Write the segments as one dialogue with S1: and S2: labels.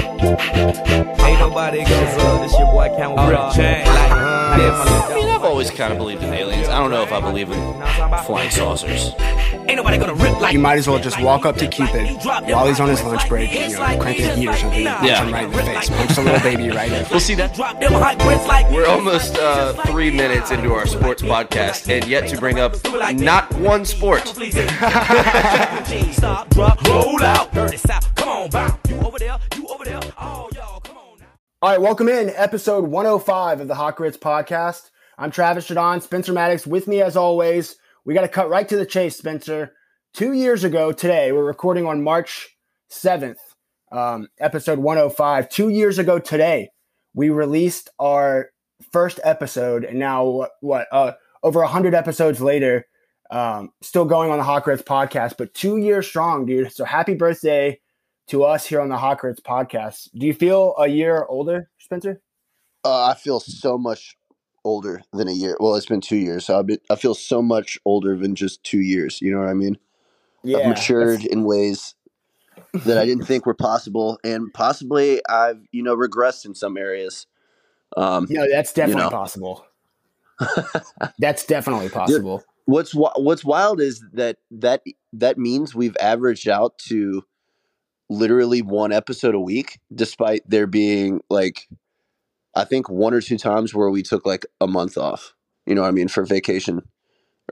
S1: Ain't nobody goes up. This your boy Count Chain. Like, uh,
S2: I mean, I've always kind of believed in aliens. I don't know if I believe in flying saucers.
S1: Ain't nobody gonna rip like
S3: You might as well just walk up to Cupid while he's on his lunch break you know, crank his heat or something. and punch
S2: Yeah.
S3: him right in the face. Punch the little baby right in the
S2: We'll see that.
S1: Drop them hot grits like
S2: We're almost uh, three minutes into our sports podcast, and yet to bring up not one sport.
S1: Stop, drop, roll out. Dirty South. Come on, bounce. You over there, you over there. Oh, y'all, come on now.
S3: All right, welcome in episode 105 of the Hot Grits podcast. I'm Travis Jaudon, Spencer Maddox with me as always. We got to cut right to the chase, Spencer. Two years ago today, we're recording on March 7th, um, episode 105. Two years ago today, we released our first episode, and now what? uh, over 100 episodes later, um, still going on the Hot Grits podcast, but two years strong, dude. So happy birthday to us here on the Grits podcast. Do you feel a year older, Spencer?
S4: Uh, I feel so much older than a year. Well, it's been two years, so I've been, I feel so much older than just two years. You know what I mean? I've matured in ways that I didn't think were possible, and possibly I've you know regressed in some areas. Um,
S3: No, that's definitely
S4: know.
S3: possible. that's definitely possible.
S4: what's what's wild is that that that means we've averaged out to literally one episode a week, despite there being like I think one or two times where we took like a month off. You know what I mean for vacation,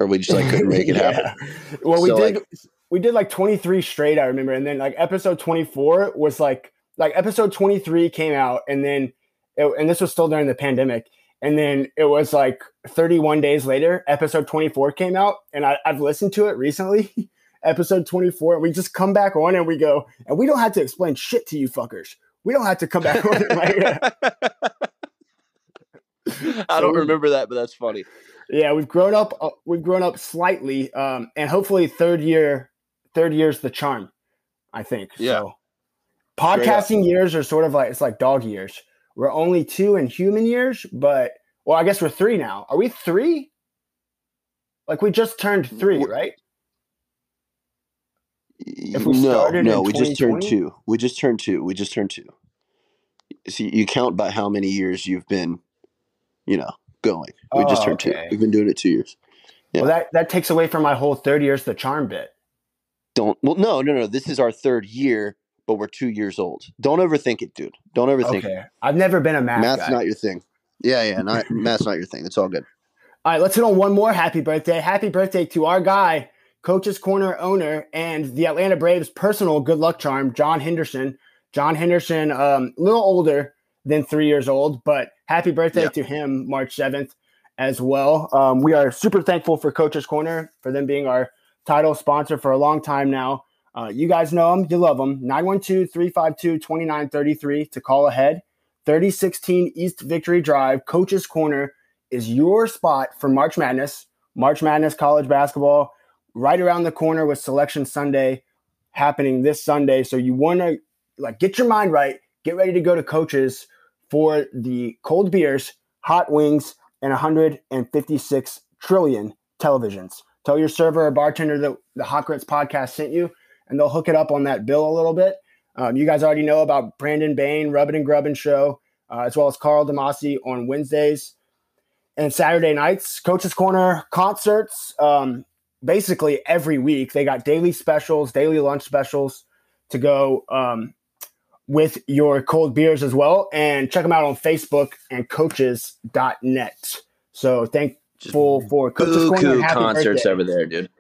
S4: or we just like couldn't make it happen.
S3: Yeah. Well, we did
S4: like-
S3: we did like 23 straight, I remember, and then like episode 24 was like like episode 23 came out, and then it, and this was still during the pandemic, and then it was like 31 days later, episode 24 came out, and I, I've listened to it recently. episode 24 and we just come back on and we go and we don't have to explain shit to you fuckers we don't have to come back on like,
S4: I don't remember that, but that's funny.
S3: Yeah, we've grown up. Uh, we've grown up slightly, um, and hopefully, third year, third year's the charm. I think.
S4: Yeah.
S3: So, podcasting years are sort of like it's like dog years. We're only two in human years, but well, I guess we're three now. Are we three? Like we just turned three, right? If we
S4: no,
S3: started
S4: no,
S3: in
S4: we just turned
S3: 2020?
S4: two. We just turned two. We just turned two. See, you count by how many years you've been, you know, going. We just
S3: Oh,
S4: turned
S3: okay.
S4: two. We've been doing it two years. Yeah.
S3: Well, that that takes away from my whole third year's the charm bit.
S4: Don't. Well, no, no, no. This is our third year, but we're two years old. Don't overthink it, dude. Don't overthink it.
S3: Okay, I've never been a math
S4: Math's
S3: guy.
S4: not your thing. Yeah, yeah. Not math's not your thing. It's all good.
S3: All right, let's hit on one more happy birthday. Happy birthday to our guy, Coach's Corner owner, and the Atlanta Braves personal good luck charm, John Henderson. John Henderson, um, a little older than three years old, but happy birthday
S4: Yeah.
S3: to him, March 7th as well. Um, we are super thankful for Coach's Corner for them being our title sponsor for a long time now. Uh, you guys know them, you love them. 912 352 2933 to call ahead. 3016 East Victory Drive, Coach's Corner is your spot for March Madness, March Madness college basketball, right around the corner with Selection Sunday happening this Sunday. So you want to like get your mind right, get ready to go to coaches for the cold beers, hot wings, and 156 trillion televisions. Tell your server or bartender that the Hot Grits podcast sent you, and they'll hook it up on that bill a little bit. Um, you guys already know about Brandon Bain, Rubbin and Grubbin show, uh, as well as Carl Demasi on Wednesdays and Saturday nights. Coaches Corner concerts, um, basically every week. They got daily specials, daily lunch specials to go um, with your cold beers as well. And check them out on Facebook and coaches.net. So thankful for Corner.
S2: Buku
S3: and happy
S2: concerts
S3: birthday.
S2: over there, dude.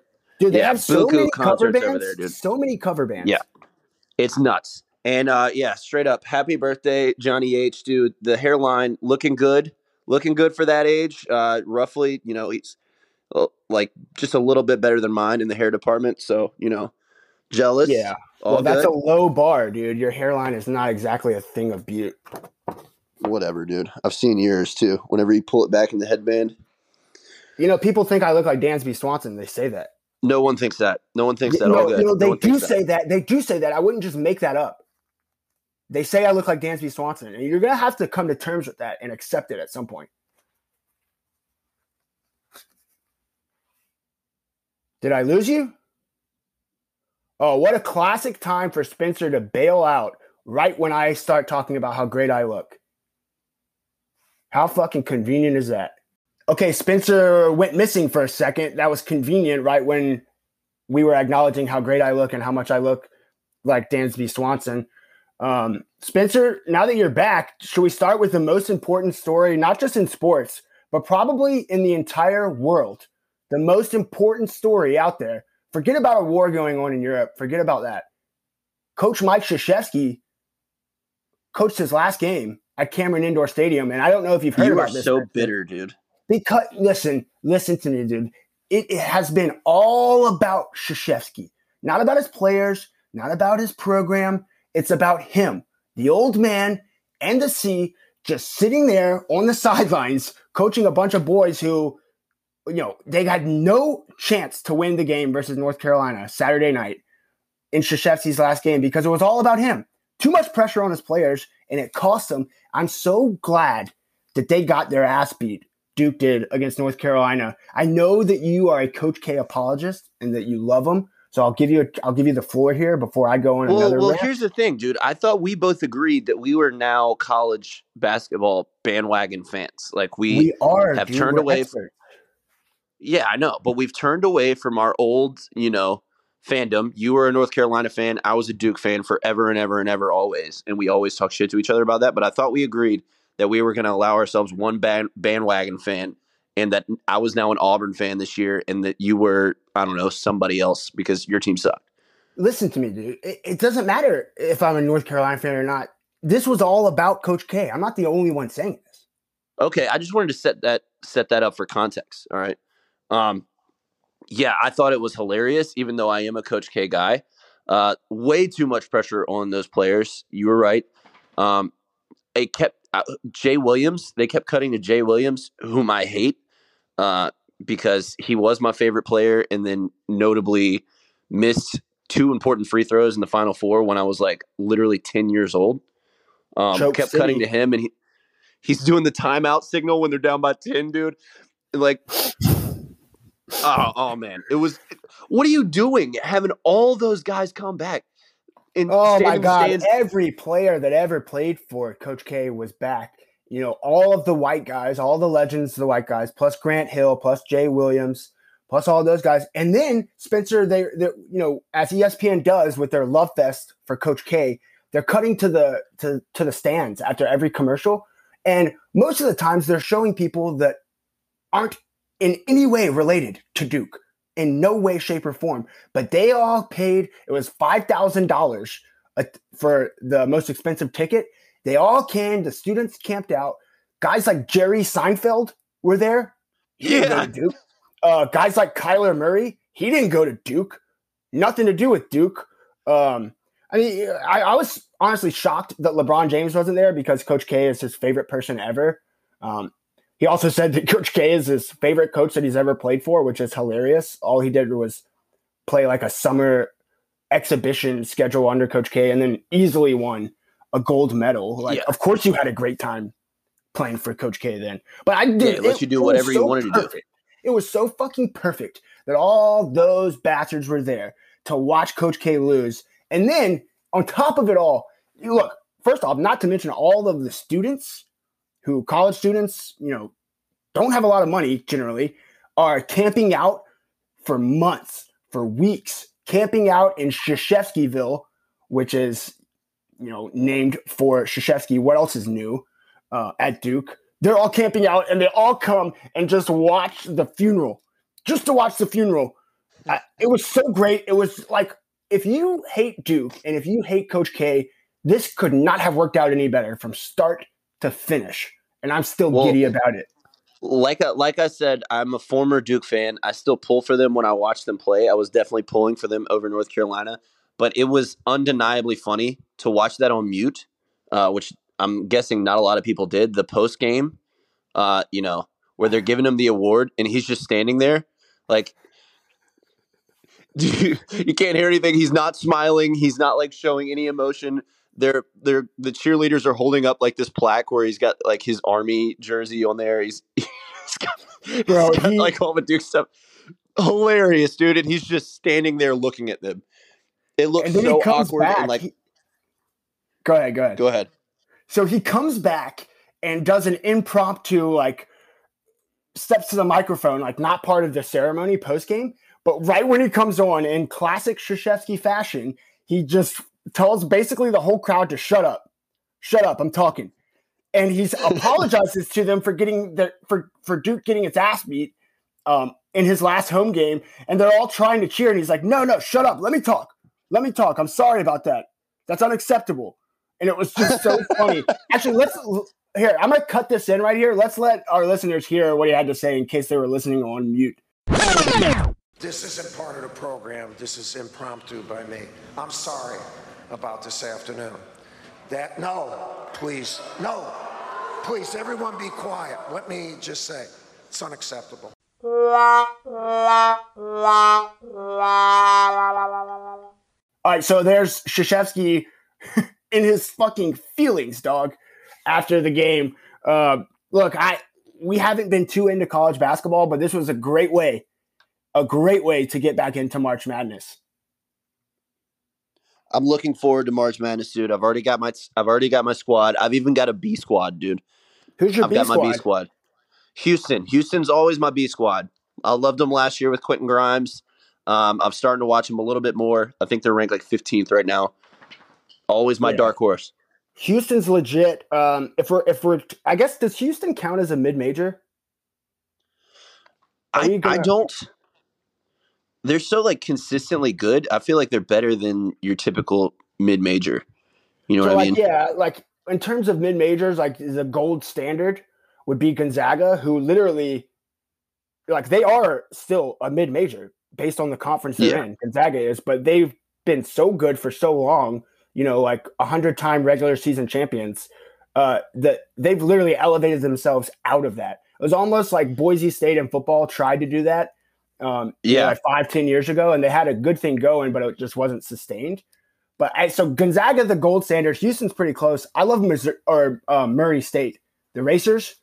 S3: Dude, they
S2: Yeah,
S3: have so many cover bands.
S2: over there, dude.
S3: So many cover bands.
S2: Yeah. It's nuts. And uh yeah, straight up, happy birthday, Johnny H, dude. The hairline looking good, looking good for that age. Uh roughly, you know, he's Uh, like just a little bit better than mine in the hair department. So, you know, jealous.
S3: Yeah.
S4: All
S3: well, that's a low bar, dude. Your hairline is not exactly a thing of beauty.
S4: Whatever, dude. I've seen yours too. Whenever you pull it back in the headband,
S3: You know, people think I look like Dansby Swanson. They say that.
S4: no one thinks that. No one thinks that.
S3: no,
S4: all good. No
S3: they
S4: one
S3: do
S4: thinks that.
S3: say that. They do say that. I wouldn't just make that up. They say I look like Dansby Swanson, and you're gonna have to come to terms with that and accept it at some point. Did I lose you? Oh, what a classic time for Spencer to bail out right when I start talking about how great I look. How fucking convenient is that? Okay, Spencer went missing for a second. That was convenient right when we were acknowledging how great I look and how much I look like Dansby Swanson. Um, Spencer, now that you're back, should we start with the most important story, not just in sports, but probably in the entire world? The most important story out there. Forget about a war going on in Europe. Forget about that. Coach Mike Krzyzewski coached his last game at Cameron Indoor Stadium, and I don't know if you've heard
S4: you
S3: about
S4: are
S3: this.
S4: so bitter, dude.
S3: Because listen, listen to me, dude. It, it has been all about Krzyzewski, not about his players, not about his program. It's about him, the old man, and the sea, just sitting there on the sidelines, coaching a bunch of boys who, you know, they had no chance to win the game versus North Carolina Saturday night in Krzyzewski's last game because it was all about him. Too much pressure on his players, and it cost them. I'm so glad that they got their ass beat. Duke did against North Carolina. I know that you are a Coach K apologist and that you love him. So I'll give you a, I'll give you the floor here before I go on
S4: Well,
S3: another.
S4: well,
S3: rant.
S4: here's the thing, dude. I thought we both agreed that we were now college basketball bandwagon fans. Like we,
S3: we are
S4: have
S3: dude.
S4: turned away. Yeah, I know, but we've turned away from our old, you know, fandom. You were a North Carolina fan. I was a Duke fan forever and ever and ever, always, and we always talk shit to each other about that. But I thought we agreed that we were going to allow ourselves one band, bandwagon fan, and that I was now an Auburn fan this year, and that you were, I don't know, somebody else because your team sucked.
S3: Listen to me, dude. It, it doesn't matter if I'm a North Carolina fan or not. This was all about Coach K. I'm not the only one saying this.
S4: Okay, I just wanted to set that set that up for context. All right. Um, yeah, I thought it was hilarious, even though I am a Coach K guy. Uh, way too much pressure on those players. You were right. Um, it kept uh, Jay Williams. They kept cutting to Jay Williams, whom I hate, uh, because he was my favorite player, and then notably missed two important free throws in the final four when I was like literally ten years old. Um,
S3: Choke
S4: kept
S3: City.
S4: cutting to him, and he he's doing the timeout signal when they're down by ten, dude. Like, oh, oh man, it was. What are you doing? Having all those guys come back and
S3: Oh my God.
S4: stands?
S3: Every player that ever played for Coach K was back. You know, all of the white guys, all the legends, the white guys, plus Grant Hill, plus Jay Williams, plus all those guys. And then Spencer, they, they you know, as ESPN does with their love fest for Coach K, they're cutting to the to, to the stands after every commercial. And most of the times they're showing people that aren't in any way related to Duke in no way, shape, or form. But they all paid, it was $5,000 for the most expensive ticket. They all came, the students camped out. Guys like Jerry Seinfeld were there. He didn't go
S4: Yeah.
S3: to Duke. Uh, guys like Kyler Murray, he didn't go to Duke. Nothing to do with Duke. Um, I mean, I, I was honestly shocked that LeBron James wasn't there because Coach K is his favorite person ever. Um, he also said that Coach K is his favorite coach that he's ever played for, which is hilarious. All he did was play like a summer exhibition schedule under Coach K and then easily won a gold medal. Like,
S4: Yeah.
S3: of course, you had a great time playing for Coach K then. But I did.
S4: it lets you do whatever
S3: was
S4: you
S3: so
S4: wanted to do.
S3: It was so fucking perfect that all those bastards were there to watch Coach K lose. And then on top of it all, you look, first off, not to mention all of the students who college students, you know, don't have a lot of money generally, are camping out for months, for weeks, camping out in Krzyzewskiville, which is, you know, named for Krzyzewski. What else is new uh, at Duke? They're all camping out and they all come and just watch the funeral, just to watch the funeral. It was so great. It was like, if you hate Duke and if you hate Coach K, this could not have worked out any better from start to finish. And I'm still
S4: Well,
S3: giddy about it.
S4: like I, like I said, I'm a former Duke fan. I still pull for them when I watch them play. I was definitely pulling for them over North Carolina, but it was undeniably funny to watch that on mute, uh, which I'm guessing not a lot of people did. The post game, uh, you know, where they're giving him the award and he's just standing there, like. You, you can't hear anything. He's not smiling. He's not like showing any emotion. They're they're the cheerleaders are holding up like this plaque where he's got like his army jersey on there. He's, he's got,
S3: Bro,
S4: he's got,
S3: he-
S4: like all the Duke stuff. Hilarious, dude. And he's just standing there looking at them. It looks so awkward
S3: back.
S4: and like
S3: he- Go ahead. Go ahead.
S4: Go ahead.
S3: So he comes back and does an impromptu like steps to the microphone, like not part of the ceremony post game, but right when he comes on in classic Krzyzewski fashion, he just tells basically the whole crowd to shut up, shut up, I'm talking, and he apologizes to them for getting the for for Duke getting its ass beat um, in his last home game, and they're all trying to cheer, and he's like, no, no, shut up, let me talk, let me talk. I'm sorry about that. That's unacceptable. And it was just so funny. Actually, let's here. I'm gonna cut this in right here. Let's let our listeners hear what he had to say in case they were listening on mute.
S5: This isn't part of the program. This is impromptu by me. I'm sorry about this afternoon. That, no, please, no. Please, everyone be quiet. Let me just say, it's unacceptable.
S3: All right, so there's Krzyzewski in his fucking feelings, dog, after the game. Uh, look, I we haven't been too into college basketball, but this was a great way, a great way to get back into March Madness.
S4: I'm looking forward to March Madness, dude. I've already got my I've already got my squad. I've even got a B squad, dude.
S3: Who's your
S4: I've
S3: B
S4: got
S3: squad?
S4: my B squad. Houston. Houston's always my B squad. I loved them last year with Quentin Grimes. Um, I'm starting to watch them a little bit more. I think they're ranked like 15th right now. Always my
S3: Yeah.
S4: dark horse.
S3: Houston's legit. Um, if we're if we're, I guess does Houston count as a mid major?
S4: I, I
S3: gonna-
S4: don't. They're so like consistently good. I feel like they're better than your typical mid major. You know
S3: so
S4: what I
S3: like
S4: mean?
S3: yeah, like in terms of mid majors, like the gold standard would be Gonzaga, who literally, like they are still a mid major based on the conference they're in. Gonzaga is, but they've been so good for so long. You know, like a hundred time regular season champions. Uh, that they've literally elevated themselves out of that. It was almost like Boise State in football tried to do that. Um, you know,
S4: Yeah.
S3: like five, ten years ago, and they had a good thing going, but it just wasn't sustained. But I, so Gonzaga, the gold standard. Houston's pretty close. I love Missouri, or um, Murray State, the Racers.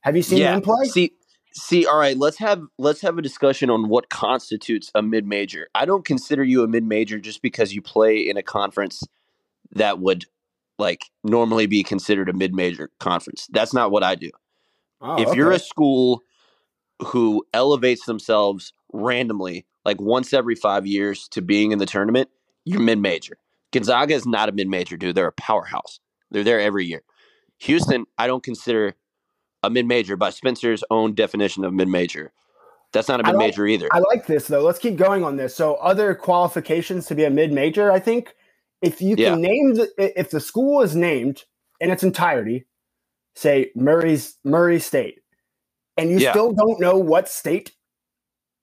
S3: Have you seen
S4: yeah.
S3: them play?
S4: See, see. All right. Let's have let's have a discussion on what constitutes a mid major. I don't consider you a mid major just because you play in a conference that would like normally be considered a mid major conference. That's not what I do.
S3: Oh,
S4: if you're a school who elevates themselves randomly, like once every five years, to being in the tournament, you're mid major. Gonzaga is not a mid major, dude. They're a powerhouse. They're there every year. Houston, I don't consider a mid major by Spencer's own definition of mid major. That's not a mid
S3: like-
S4: major either.
S3: I like this though. Let's keep going on this. So other qualifications to be a mid major, I think, if you
S4: Yeah.
S3: can name the, if the school is named in its entirety, say Murray's Murray State, and you
S4: Yeah.
S3: still don't know what state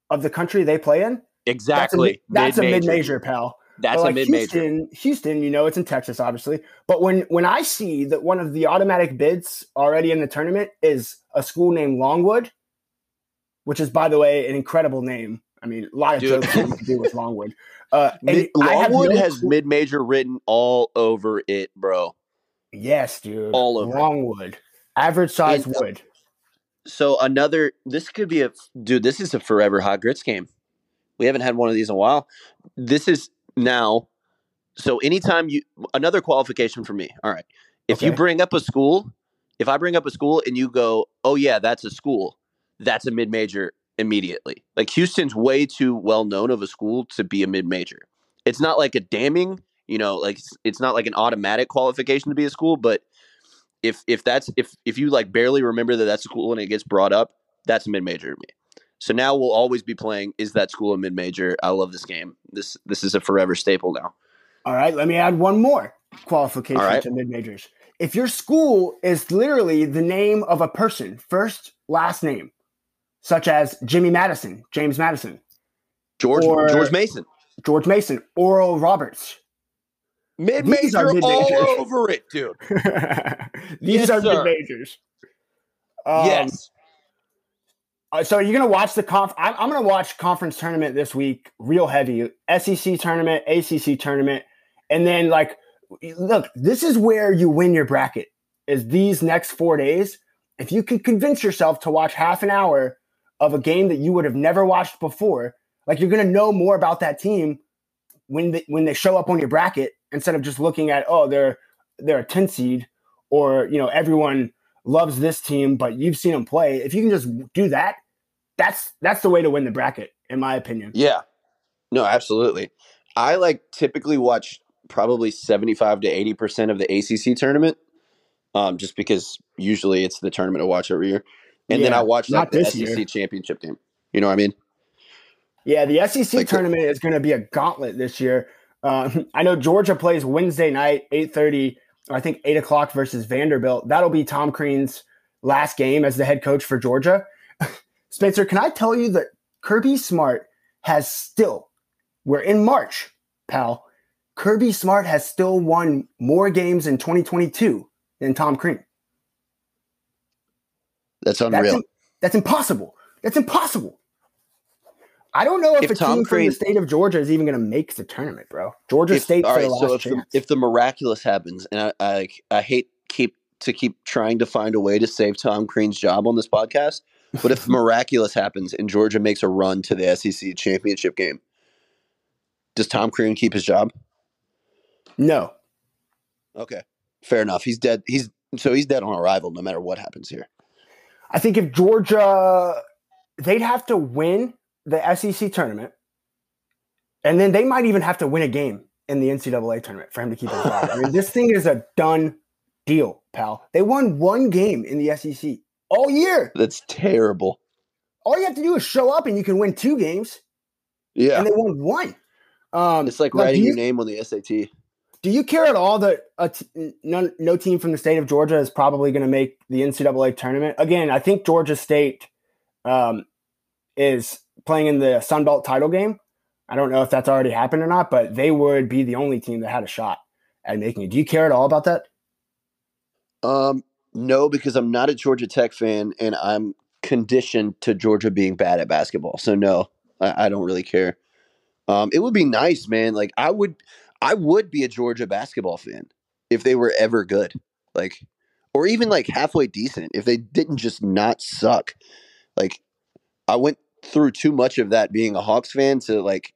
S3: of the country they play in,
S4: exactly.
S3: that's a mid
S4: Mid-major.
S3: pal.
S4: That's
S3: But,
S4: a mid major.
S3: Houston, Houston, you know, it's in Texas, obviously. But when when I see that one of the automatic bids already in the tournament is a school named Longwood, which is, by the way, an incredible name. I mean, a lot of
S4: Dude.
S3: jokes to do with Longwood. Uh,
S4: Mid- Longwood
S3: no
S4: has mid major written all over it, bro.
S3: yes, dude,
S4: all over it.
S3: Longwood, average size wood.
S4: So another, this could be a dude. This is a forever hot grits game. We haven't had one of these in a while. This is now. So anytime you another qualification for me. All right, if you bring up a school, if I bring up a school and you go, oh yeah, that's a school, that's a mid major immediately. Like Houston's way too well known of a school to be a mid major. It's not like a damning, you know, like it's, it's not like an automatic qualification to be a school, but if if that's if if you like barely remember that that's a school and it gets brought up, that's a mid major to me. So now we'll always be playing. Is that school a mid major? I love this game. This this is a forever staple now.
S3: All right, let me add one more qualification
S4: right.
S3: to mid majors. If your school is literally the name of a person, first, last name, such as Jimmy Madison, James Madison,
S4: George George Mason,
S3: George Mason, Oral Roberts,
S4: mid major all over it, dude.
S3: These
S4: Yes,
S3: are mid majors. Um,
S4: yes,
S3: uh, so you're gonna watch the conf. I'm, I'm gonna watch conference tournament this week, real heavy. SEC tournament, ACC tournament, and then like, look, this is where you win your bracket. Is these next four days? If you can convince yourself to watch half an hour of a game that you would have never watched before, like you're gonna know more about that team when they, when they show up on your bracket instead of just looking at oh they're they're a 10 seed or, you know, everyone loves this team, but you've seen them play. If you can just do that, that's that's the way to win the bracket, in my opinion.
S4: Yeah. No, absolutely. I like typically watch probably 75 to 80% of the ACC tournament um, just because usually it's the tournament I watch every year. And then I watch like the SEC
S3: year.
S4: championship game. You know what I mean?
S3: Yeah, the SEC
S4: Like
S3: tournament is going to be a gauntlet this year. Um, I know Georgia plays Wednesday night, eight thirty. I think eight o'clock versus Vanderbilt. That'll be Tom Crean's last game as the head coach for Georgia. Spencer, can I tell you that Kirby Smart has still, we're in March, pal. Kirby Smart has still won more games in 2022 than Tom Crean.
S4: That's
S3: That's,
S4: unreal.
S3: im- that's impossible. That's impossible. I don't know if,
S4: If
S3: a
S4: Tom
S3: team from the state of Georgia is even going to make the tournament, bro. Georgia
S4: If-
S3: State
S4: all right, so if the,
S3: chance.
S4: if the miraculous happens, and I, I I hate keep to keep trying to find a way to save Tom Crean's job on this podcast, but if miraculous happens and Georgia makes a run to the SEC championship game, does Tom Crean keep his job?
S3: no,
S4: Okay, fair enough. He's dead. He's so he's dead on arrival, no matter what happens here.
S3: I think if Georgia, they'd have to win the SEC tournament, and then they might even have to win a game in the NCAA tournament for him to keep his job. I mean, this thing is a done deal, pal. They won one game in the SEC all year.
S4: That's terrible.
S3: All you have to do is show up, and you can win two games,
S4: Yeah,
S3: and they won one. Um,
S4: it's like writing
S3: you-
S4: your name on the SAT.
S3: Do you care at all that a t- no, no team from the state of Georgia is probably going to make the NCAA tournament? Again, I think Georgia State um, is playing in the Sun Belt title game. I don't know if that's already happened or not, but they would be the only team that had a shot at making it. Do you care at all about that?
S4: Um, no, because I'm not a Georgia Tech fan, and I'm conditioned to Georgia being bad at basketball. So no, I, I don't really care. Um, it would be nice, man. Like I would, I would be a Georgia basketball fan if they were ever good, like, or even like halfway decent. If they didn't just not suck. Like, I went through too much of that being a Hawks fan to like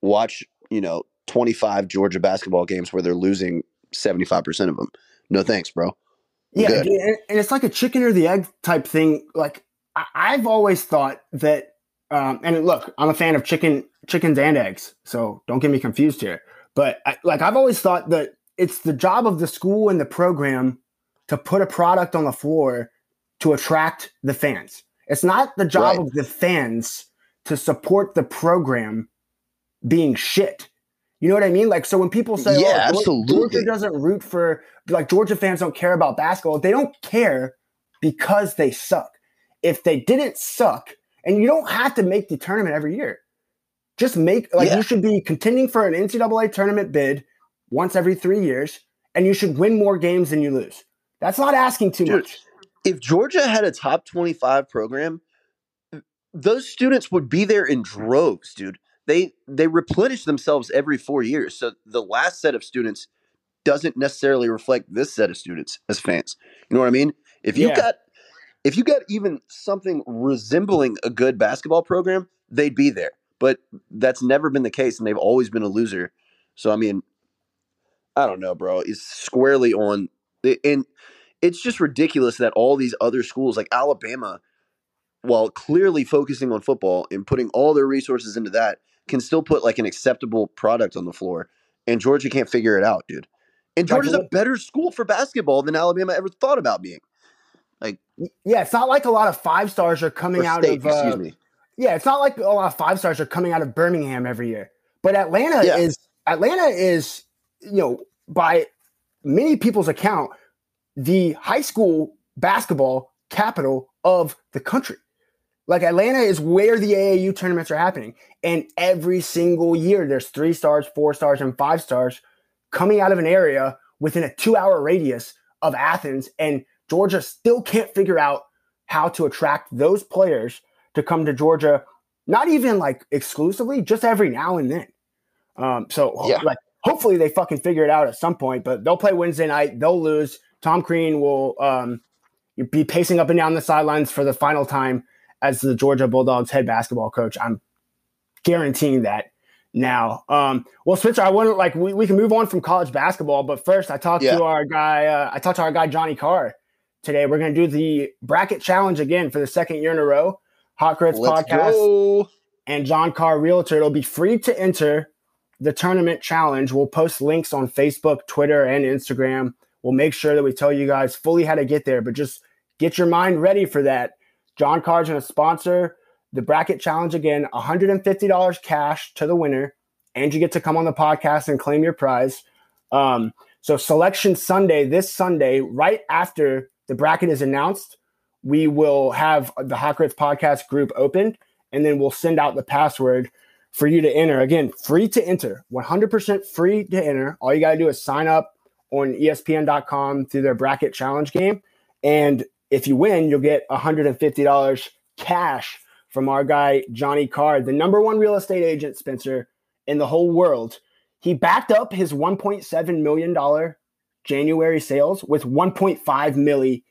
S4: watch, you know, 25 Georgia basketball games where they're losing 75% of them. No thanks, bro.
S3: Yeah,
S4: Good.
S3: and, it's like a chicken or the egg type thing. Like I've always thought that, um, and look, I'm a fan of chicken, chickens and eggs, so don't get me confused here. But I, like I've always thought that it's the job of the school and the program to put a product on the floor to attract the fans. It's not the job
S4: Right.
S3: of the fans to support the program being shit. You know what I mean? Like, so when people say, oh,
S4: Yeah,
S3: "Oh,
S4: absolutely.
S3: Georgia doesn't root for," like Georgia fans don't care about basketball. They don't care because they suck. If they didn't suck, and you don't have to make the tournament every year, just make like
S4: Yeah.
S3: you should be contending for an NCAA tournament bid once every three years, and you should win more games than you lose. That's not asking too
S4: Dude,
S3: much.
S4: If Georgia had a top 25 program, those students would be there in droves, dude. They they replenish themselves every 4 years. So the last set of students doesn't necessarily reflect this set of students as fans. You know what I mean? If you
S3: Yeah.
S4: got if you got even something resembling a good basketball program, they'd be there. But that's never been the case and they've always been a loser. So I mean, I don't know, bro. It's squarely on the and it's just ridiculous that all these other schools like Alabama, while clearly focusing on football and putting all their resources into that, can still put like an acceptable product on the floor. And Georgia can't figure it out, dude. And Georgia's a better school for basketball than Alabama ever thought about being.
S3: Like, yeah, it's not like a lot of five stars are coming out
S4: state,
S3: of. Uh,
S4: excuse me.
S3: Yeah, it's not like a lot of five stars are coming out of Birmingham every year. But Atlanta
S4: Yeah.
S3: is Atlanta is, you know, by many people's account, the high school basketball capital of the country. Like Atlanta is where the AAU tournaments are happening. And every single year there's three stars, four stars, and five stars coming out of an area within a two hour radius of Athens. And Georgia still can't figure out how to attract those players to come to Georgia, not even like exclusively, just every now and then. Um, so
S4: Yeah.
S3: like hopefully they fucking figure it out at some point, but they'll play Wednesday night, they'll lose. Tom Crean will um, be pacing up and down the sidelines for the final time as the Georgia Bulldogs head basketball coach. I'm guaranteeing that. now. Um, well, Spencer, I wouldn't like we, we can move on from college basketball, but first I talked
S4: Yeah.
S3: to our guy. Uh, I talked to our guy Johnny Carr today. We're going to do the bracket challenge again for the second year in a row. Hot Grits
S4: Let's
S3: podcast
S4: go.
S3: and John Carr Realtor. It'll be free to enter the tournament challenge. We'll post links on Facebook, Twitter, and Instagram. We'll make sure that we tell you guys fully how to get there, but just get your mind ready for that. John Carr's going to sponsor the bracket challenge again $150 cash to the winner, and you get to come on the podcast and claim your prize. Um, so, Selection Sunday, this Sunday, right after the bracket is announced, we will have the Hot podcast group opened, and then we'll send out the password for you to enter. Again, free to enter, 100% free to enter. All you got to do is sign up on ESPN.com through their bracket challenge game. And if you win, you'll get $150 cash from our guy, Johnny Carr, the number one real estate agent, Spencer, in the whole world. He backed up his $1.7 million January sales with 1.5 milli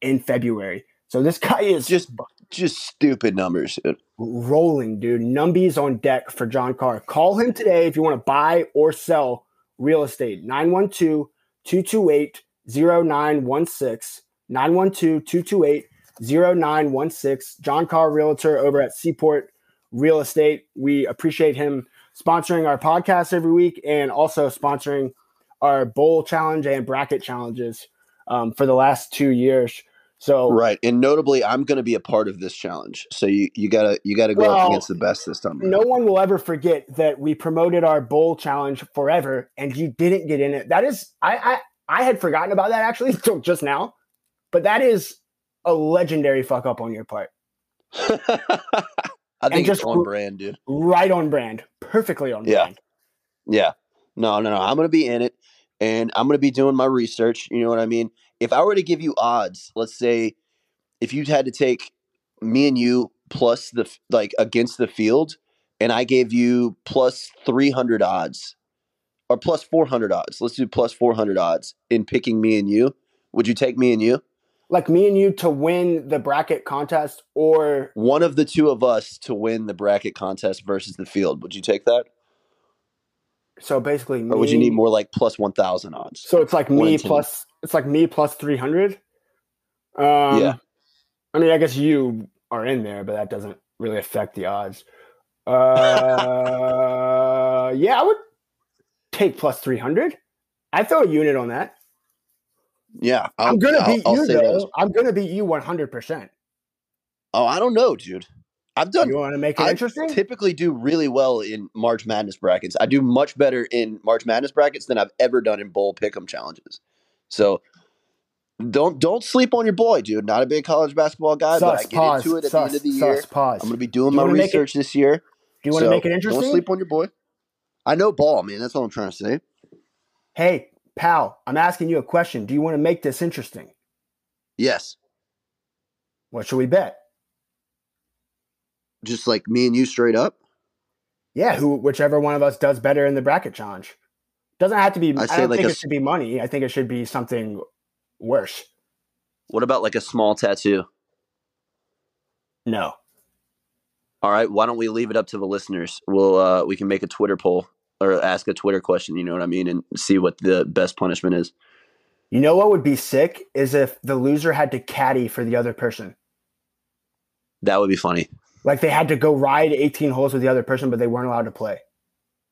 S3: in February. So this guy is
S4: Just just stupid numbers.
S3: rolling, dude. Numbies on deck for John Carr. Call him today if you want to buy or sell real estate. 912 228 0916. 912 228 0916. John Carr Realtor over at Seaport Real Estate. We appreciate him sponsoring our podcast every week and also sponsoring our bowl challenge and bracket challenges um, for the last two years. So
S4: Right. And notably, I'm going to be a part of this challenge. So you, you gotta you gotta go
S3: Well,
S4: up against the best this time.
S3: no one will ever forget that we promoted our bowl challenge forever and you didn't get in it. That is I I, I had forgotten about that actually until just now. But that is a legendary fuck up on your part.
S4: I think
S3: just
S4: it's on brand, dude.
S3: Right on brand. Perfectly on
S4: Yeah.
S3: brand.
S4: Yeah. No, no, no. I'm going to be in it and I'm going to be doing my research. You know what I mean? If I were to give you odds, let's say if you had to take me and you plus the, like against the field, and I gave you plus 300 odds or plus 400 odds, let's do plus 400 odds in picking me and you. Would you take me and you?
S3: Like me and you to win the bracket contest or
S4: One of the two of us to win the bracket contest versus the field. Would you take that?
S3: so basically me,
S4: Or would you need more like plus 1,000 odds?
S3: So it's like me plus it's like me plus 300. Um
S4: Yeah.
S3: I mean, I guess you are in there, but that doesn't really affect the odds. Uh yeah, I would take plus 300. I'd throw a unit on that.
S4: Yeah. I'll,
S3: I'm going to
S4: I'll-
S3: beat
S4: I'll
S3: you
S4: that
S3: though. I'm to beat you 100%.
S4: Oh, I don't know, dude. I've done
S3: You want to make it interesting.
S4: I
S3: interesting?
S4: typically do really well in March Madness brackets. I do much better in March Madness brackets than I've ever done in bowl pick'em challenges. So don't don't sleep on your boy, dude. Not a big college basketball guy, but I get
S3: pause,
S4: into it at
S3: sus,
S4: the end of the
S3: sus,
S4: year.
S3: pause.
S4: I'm going to be doing
S3: Do
S4: my
S3: wanna it-
S4: research this year.
S3: Do you want to
S4: So
S3: make it interesting?
S4: Don't sleep on your boy. I know ball, man. That's all I'm trying to say.
S3: Hey, pal, I'm asking you a question. Do you want to make this interesting?
S4: Yes,
S3: What should we bet?
S4: just like me and you straight up.
S3: Yeah, who whichever one of us does better in the bracket challenge. Doesn't have to be. I,
S4: I
S3: don't
S4: like
S3: think
S4: a
S3: it should be money. I think it should be something worse.
S4: What about like a small tattoo?
S3: No.
S4: All right, why don't we leave it up to the listeners? We'll uh we can make a Twitter poll or ask a Twitter question, you know what I mean, and see what the best punishment is.
S3: You know what would be sick is if the loser had to caddy for the other person.
S4: That would be funny.
S3: Like they had to go ride 18 holes with the other person, but they weren't allowed to play.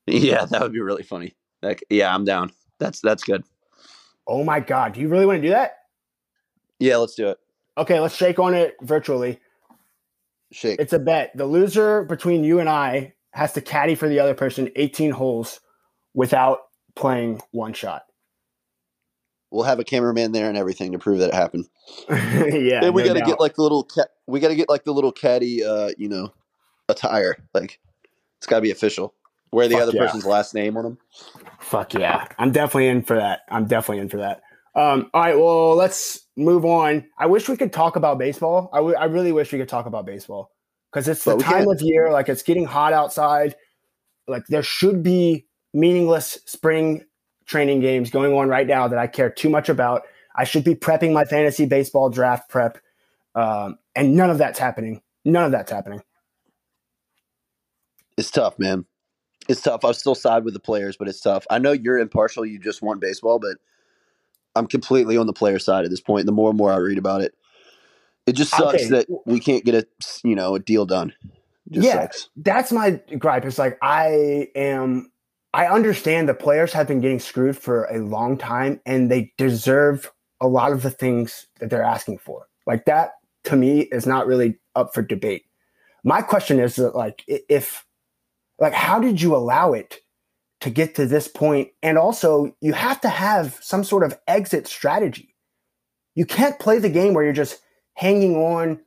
S4: Yeah, that would be really funny. Like, yeah, I'm down. That's that's good.
S3: Oh my god, do you really want to do that?
S4: Yeah, let's do it.
S3: Okay, let's shake on it virtually.
S4: Shake.
S3: It's a bet. The loser between you and I has to caddy for the other person 18 holes without playing one shot.
S4: We'll have a cameraman there and everything to prove that it happened.
S3: yeah.
S4: and we
S3: no
S4: got to get like the little cat. We got to get like the little caddy, uh, you know, attire. Like, it's got to be official. Wear the
S3: Fuck
S4: other
S3: yeah.
S4: person's last name on them.
S3: Fuck yeah. I'm definitely in for that. I'm definitely in for that. Um, all right, well, let's move on. I wish we could talk about baseball. I, w- I really wish we could talk about baseball because it's the time
S4: can't.
S3: of year. Like it's getting hot outside. Like there should be meaningless spring training games going on right now that I care too much about. I should be prepping my fantasy baseball draft prep, um, and none of that's happening. None of that's happening.
S4: It's tough, man. It's tough. I still side with the players, but it's tough. I know you're impartial. You just want baseball, but I'm completely on the player side at this point. The more and more I read about it, it just sucks
S3: Okay.
S4: that we can't get a you know a deal done. Just
S3: yeah,
S4: sucks.
S3: that's my gripe. It's like I am. I understand the players have been getting screwed for a long time, and they deserve a lot of the things that they're asking for. Like that, to me, is not really up for debate. My question is that, like, if, like, how did you allow it to get to this point? And also, you have to have some sort of exit strategy. You can't play the game where you're just hanging on,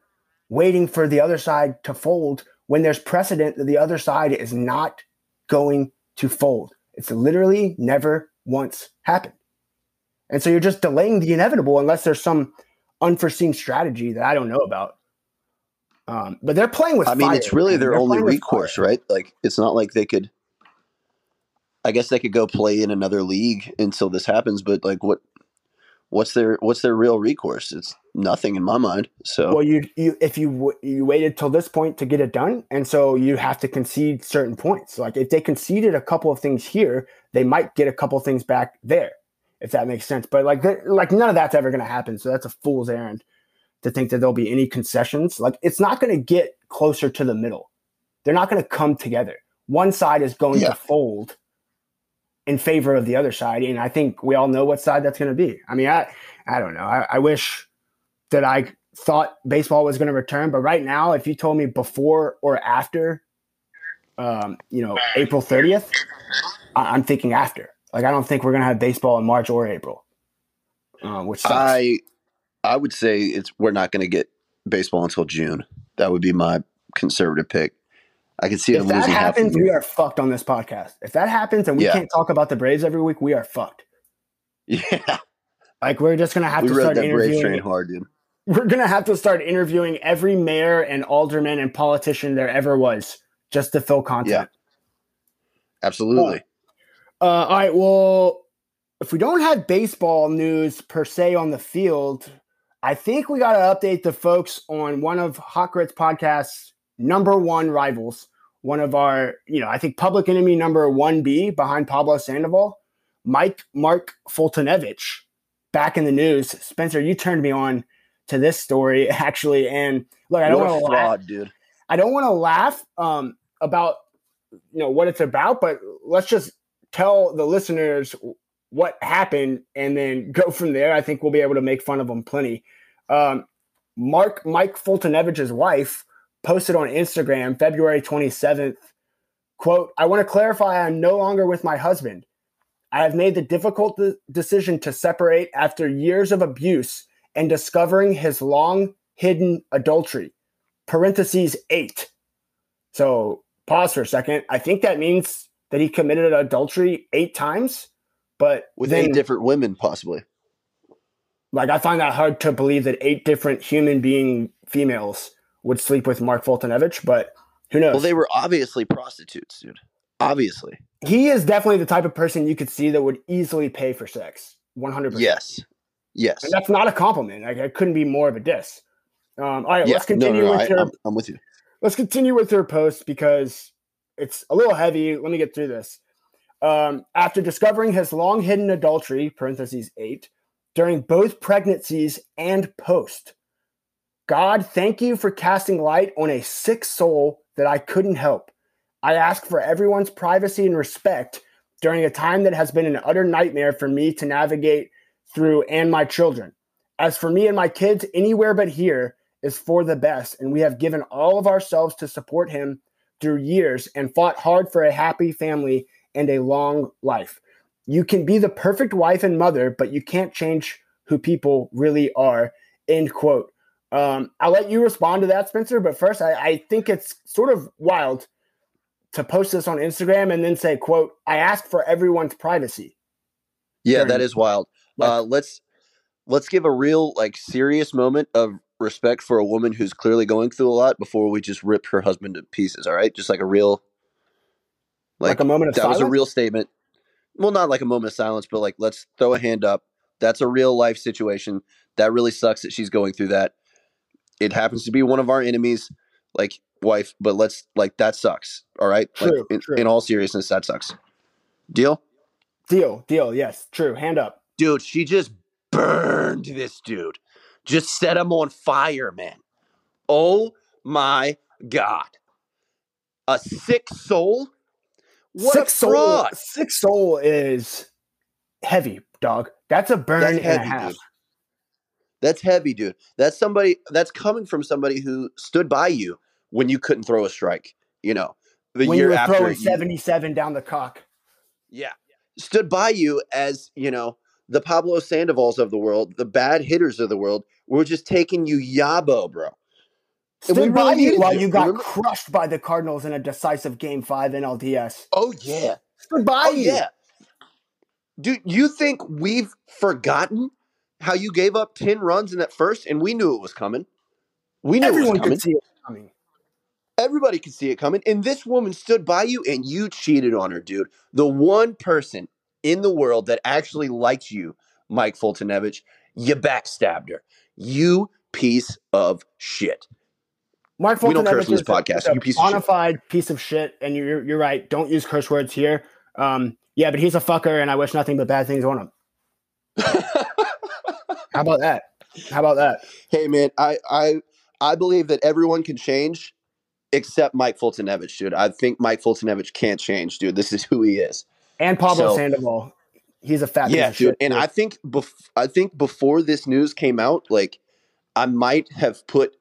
S3: waiting for the other side to fold when there's precedent that the other side is not going to fold. It's literally never once happened. And so you're just delaying the inevitable unless there's some unforeseen strategy that I don't know about. Um, but they're playing with
S4: I mean,
S3: fire,
S4: it's really their only recourse, right? Like, it's not like they could. I guess they could go play in another league until this happens, but like, what? What's their What's their real recourse? It's nothing in my mind. So
S3: Well, you you if you you waited till this point to get it done, and so you have to concede certain points. Like if they conceded a couple of things here, they might get a couple of things back there, if that makes sense. But like like none of that's ever going to happen. So that's a fool's errand to think that there'll be any concessions. Like it's not going to get closer to the middle. They're not going to come together. One side is going
S4: Yeah.
S3: to fold in favor of the other side, and I think we all know what side that's going to be. I mean, I I don't know. I, I wish that I thought baseball was going to return, but right now, if you told me before or after, um, you know, April thirtieth, I'm thinking after. Like, I don't think we're going to have baseball in March or April, um, which sucks.
S4: I I would say it's we're not going to get baseball until June. That would be my conservative pick. I can see
S3: if that happens, we are fucked on this podcast. If that happens and we
S4: Yeah.
S3: can't talk about the Braves every week, we are fucked.
S4: Yeah,
S3: Like, we're just going to have
S4: we
S3: to start
S4: that Braves
S3: interviewing.
S4: train hard, dude.
S3: We're going to have to start interviewing every mayor and alderman and politician there ever was just to fill content.
S4: Absolutely.
S3: Uh, all right. Well, if we don't have baseball news per se on the field, I think we got to update the folks on one of Hot Grits podcast's number one rivals. One of our, you know, I think public enemy number one B behind Pablo Sandoval, Mike Mark Foltynewicz, back in the news. Spencer, you turned me on to this story actually, and look, I don't want to laugh.
S4: dude.
S3: I don't want to laugh um, about you know what it's about, but let's just tell the listeners what happened and then go from there. I think we'll be able to make fun of them plenty. Um, Mark Mike Foltynewicz's wife posted on Instagram February 27th, quote, I want to clarify I'm no longer with my husband. I have made the difficult de- decision to separate after years of abuse and discovering his long hidden adultery parentheses eight. So pause for a second. I think that means that he committed adultery eight times, but
S4: With
S3: then,
S4: eight different women, possibly.
S3: like I find that hard to believe that eight different human being females would sleep with Mark Foltynewicz, but who knows?
S4: Well, they were obviously prostitutes, dude. Obviously.
S3: he is definitely the type of person you could see that would easily pay for sex. 100%.
S4: Yes. Yes.
S3: And that's not a compliment. Like, it couldn't be more of a diss. Um, all right,
S4: Yeah.
S3: let's continue
S4: no, no,
S3: with
S4: I,
S3: your
S4: I'm, I'm with you.
S3: let's continue with her post because it's a little heavy. Let me get through this. Um, after discovering his long hidden adultery, parentheses eight, during both pregnancies and post, God, thank you for casting light on a sick soul that I couldn't help. I ask for everyone's privacy and respect during a time that has been an utter nightmare for me to navigate through and my children. As for me and my kids, anywhere but here is for the best, and we have given all of ourselves to support him through years and fought hard for a happy family and a long life. You can be the perfect wife and mother, but you can't change who people really are. End quote. Um, I'll let you respond to that, Spencer. But first, I, I think it's sort of wild to post this on Instagram and then say, "quote I ask for everyone's privacy."
S4: Yeah, that is wild.
S3: Like-
S4: uh, let's let's give a real like serious moment of respect for a woman who's clearly going through a lot before we just rip her husband to pieces. All right, just like a real
S3: Like,
S4: like,
S3: a moment of
S4: that
S3: silence.
S4: was a real statement. Well, not like a moment of silence, but like let's throw a hand up. That's a real life situation. That really sucks that she's going through that. It happens to be one of our enemies. like wife, but let's like that sucks. All right, like in,
S3: true.
S4: in all seriousness, that sucks. Deal,
S3: Deal, deal. Yes, true. Hand up.
S4: dude. She just burned this dude. Just set him on fire, man. Oh my god, a sick soul. What
S3: six soul.
S4: fraud.
S3: Six soul is heavy, dog. That's a burn
S4: That's
S3: and
S4: heavy,
S3: a half.
S4: dude. That's heavy, dude. That's somebody that's coming from somebody who stood by you when you couldn't throw a strike. You know, the
S3: when you
S4: year
S3: were
S4: after
S3: throwing
S4: you-
S3: 77 down the cock.
S4: Yeah. Stood by you as, you know, the Pablo Sandovals of the world, the bad hitters of the world. We're just taking you yabo, bro. We
S3: Stood by you while
S4: you,
S3: got
S4: remember?
S3: crushed by the Cardinals in a decisive game five NLDS.
S4: Oh yeah.
S3: Stood by
S4: Oh
S3: you.
S4: yeah. Dude, you think we've forgotten how you gave up 10 runs in that first and we knew it was coming. We knew it
S3: Everyone
S4: was coming.
S3: could see it coming.
S4: Everybody could see it coming. And this woman stood by you and you cheated on her, dude. The one person in the world that actually liked you, Mike Foltynewicz, you backstabbed her. You piece of shit.
S3: Mark
S4: We don't curse on this podcast.
S3: a
S4: You piece of shit.
S3: piece of shit, and you're you're right. Don't use curse words here. Um, yeah, but he's a fucker, and I wish nothing but bad things on him. How about that? How about that?
S4: hey man, I I I believe that everyone can change except Mike Foltynewicz, dude. I think Mike Foltynewicz can't change, dude. This is who he is.
S3: And Pablo
S4: So-
S3: Sandoval, he's a fat.
S4: yeah, dude.
S3: shit,
S4: And. I think bef- I think before this news came out, like I might have put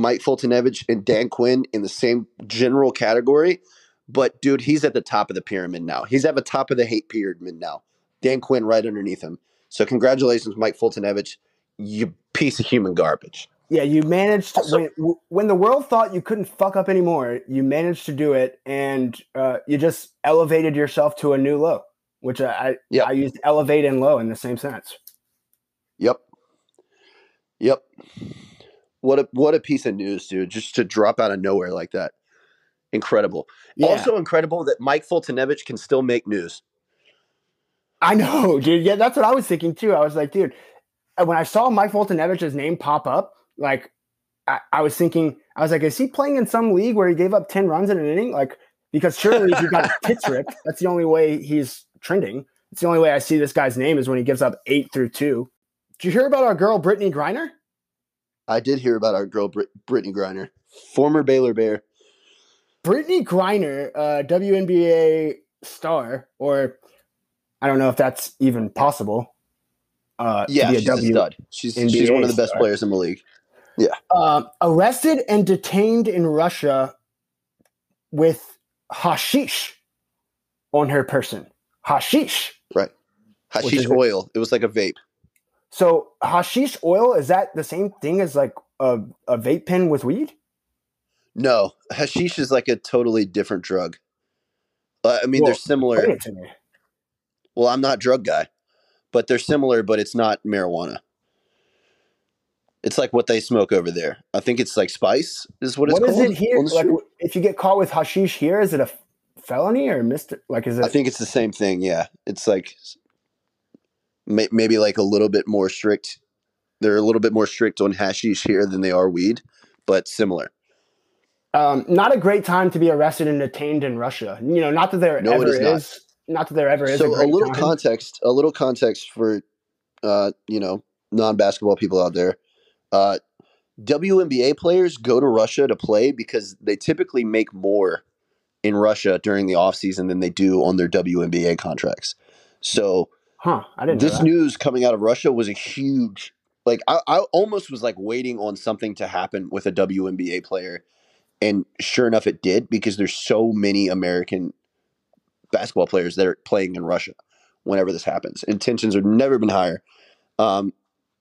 S4: Mike Foltynewicz and Dan Quinn in the same general category, but dude, he's at the top of the pyramid now. He's at the top of the hate pyramid now. Dan Quinn right underneath him. So congratulations, Mike Foltynewicz. You piece of human garbage.
S3: Yeah, you managed
S4: Also-
S3: when when the world thought you couldn't fuck up anymore. You managed to do it, and uh, you just elevated yourself to a new low. Which I I,
S4: Yep.
S3: I used elevate and low in the same sense.
S4: Yep. Yep. What a what a piece of news, dude. Just to drop out of nowhere like that. Incredible.
S3: Yeah,
S4: Also incredible that Mike Foltynewicz can still make news.
S3: I know, dude. Yeah, that's what I was thinking too. I was like, dude, uh, when I saw Mike Foltynewicz's name pop up, like I, I was thinking, I was like, is he playing in some league where he gave up ten runs in an inning? Like, because surely he got tits ripped. That's the only way he's trending. It's the only way I see this guy's name is when he gives up eight through two. Did you hear about our girl Brittney Griner?
S4: I did hear about our girl Brit- Brittney Griner, former Baylor Bear.
S3: Brittney Griner, uh, WNBA star, or I don't know if that's even possible. Uh, to
S4: Yeah,
S3: be a
S4: she's a
S3: W-
S4: stud. She's she's one of the best
S3: star.
S4: players in the league. Yeah.
S3: Um, arrested and detained in Russia with hashish on her person. Hashish. Right.
S4: Hashish
S3: it?
S4: oil. It was like a vape.
S3: So hashish oil is that the same thing as like a, a vape pen with weed?
S4: No, hashish is like a totally different drug. Uh, I mean,
S3: Well,
S4: they're similar.
S3: It to me.
S4: Well, I'm not a drug guy, but they're similar, but it's not marijuana. It's like what they smoke over there. I think it's like spice is what it's
S3: What is
S4: called.
S3: it here? Like, if you get caught with hashish here, is it a felony or mister? Like, is it?
S4: I think it's the same thing. Yeah, it's like may, maybe like a little bit more strict. They're a little bit more strict on hashish here than they are weed, but similar.
S3: Um, not a great time to be arrested and detained in Russia. You know, not that there
S4: No,
S3: ever
S4: is not.
S3: is. Not that there ever is.
S4: so
S3: a,
S4: a, little
S3: time.
S4: context, a little context for uh, you know non basketball people out there. Uh, WNBA players go to Russia to play because they typically make more in Russia during the off season than they do on their WNBA contracts. So
S3: Huh? I didn't know
S4: this news coming out of Russia was a huge like I, I almost was like waiting on something to happen with a WNBA player and sure enough it did because there's so many American basketball players that are playing in Russia whenever this happens. And tensions have never been higher. Um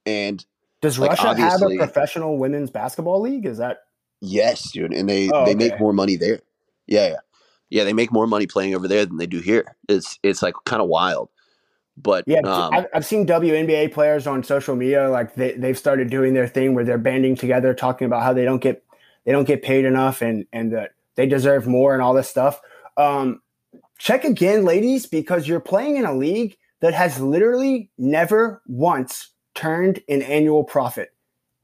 S4: and
S3: Does
S4: like,
S3: Russia have a professional women's basketball league? Is that
S4: yes, dude, and they
S3: Oh,
S4: they
S3: okay.
S4: make more money there. Yeah, yeah. Yeah, they make more money playing over there than they do here. It's it's like kind of wild. But
S3: yeah?
S4: um,
S3: I've, I've seen WNBA players on social media like they they've started doing their thing where they're banding together, talking about how they don't get they don't get paid enough and and that they deserve more and all this stuff. Um, check again, ladies, because you're playing in a league that has literally never once turned an annual profit.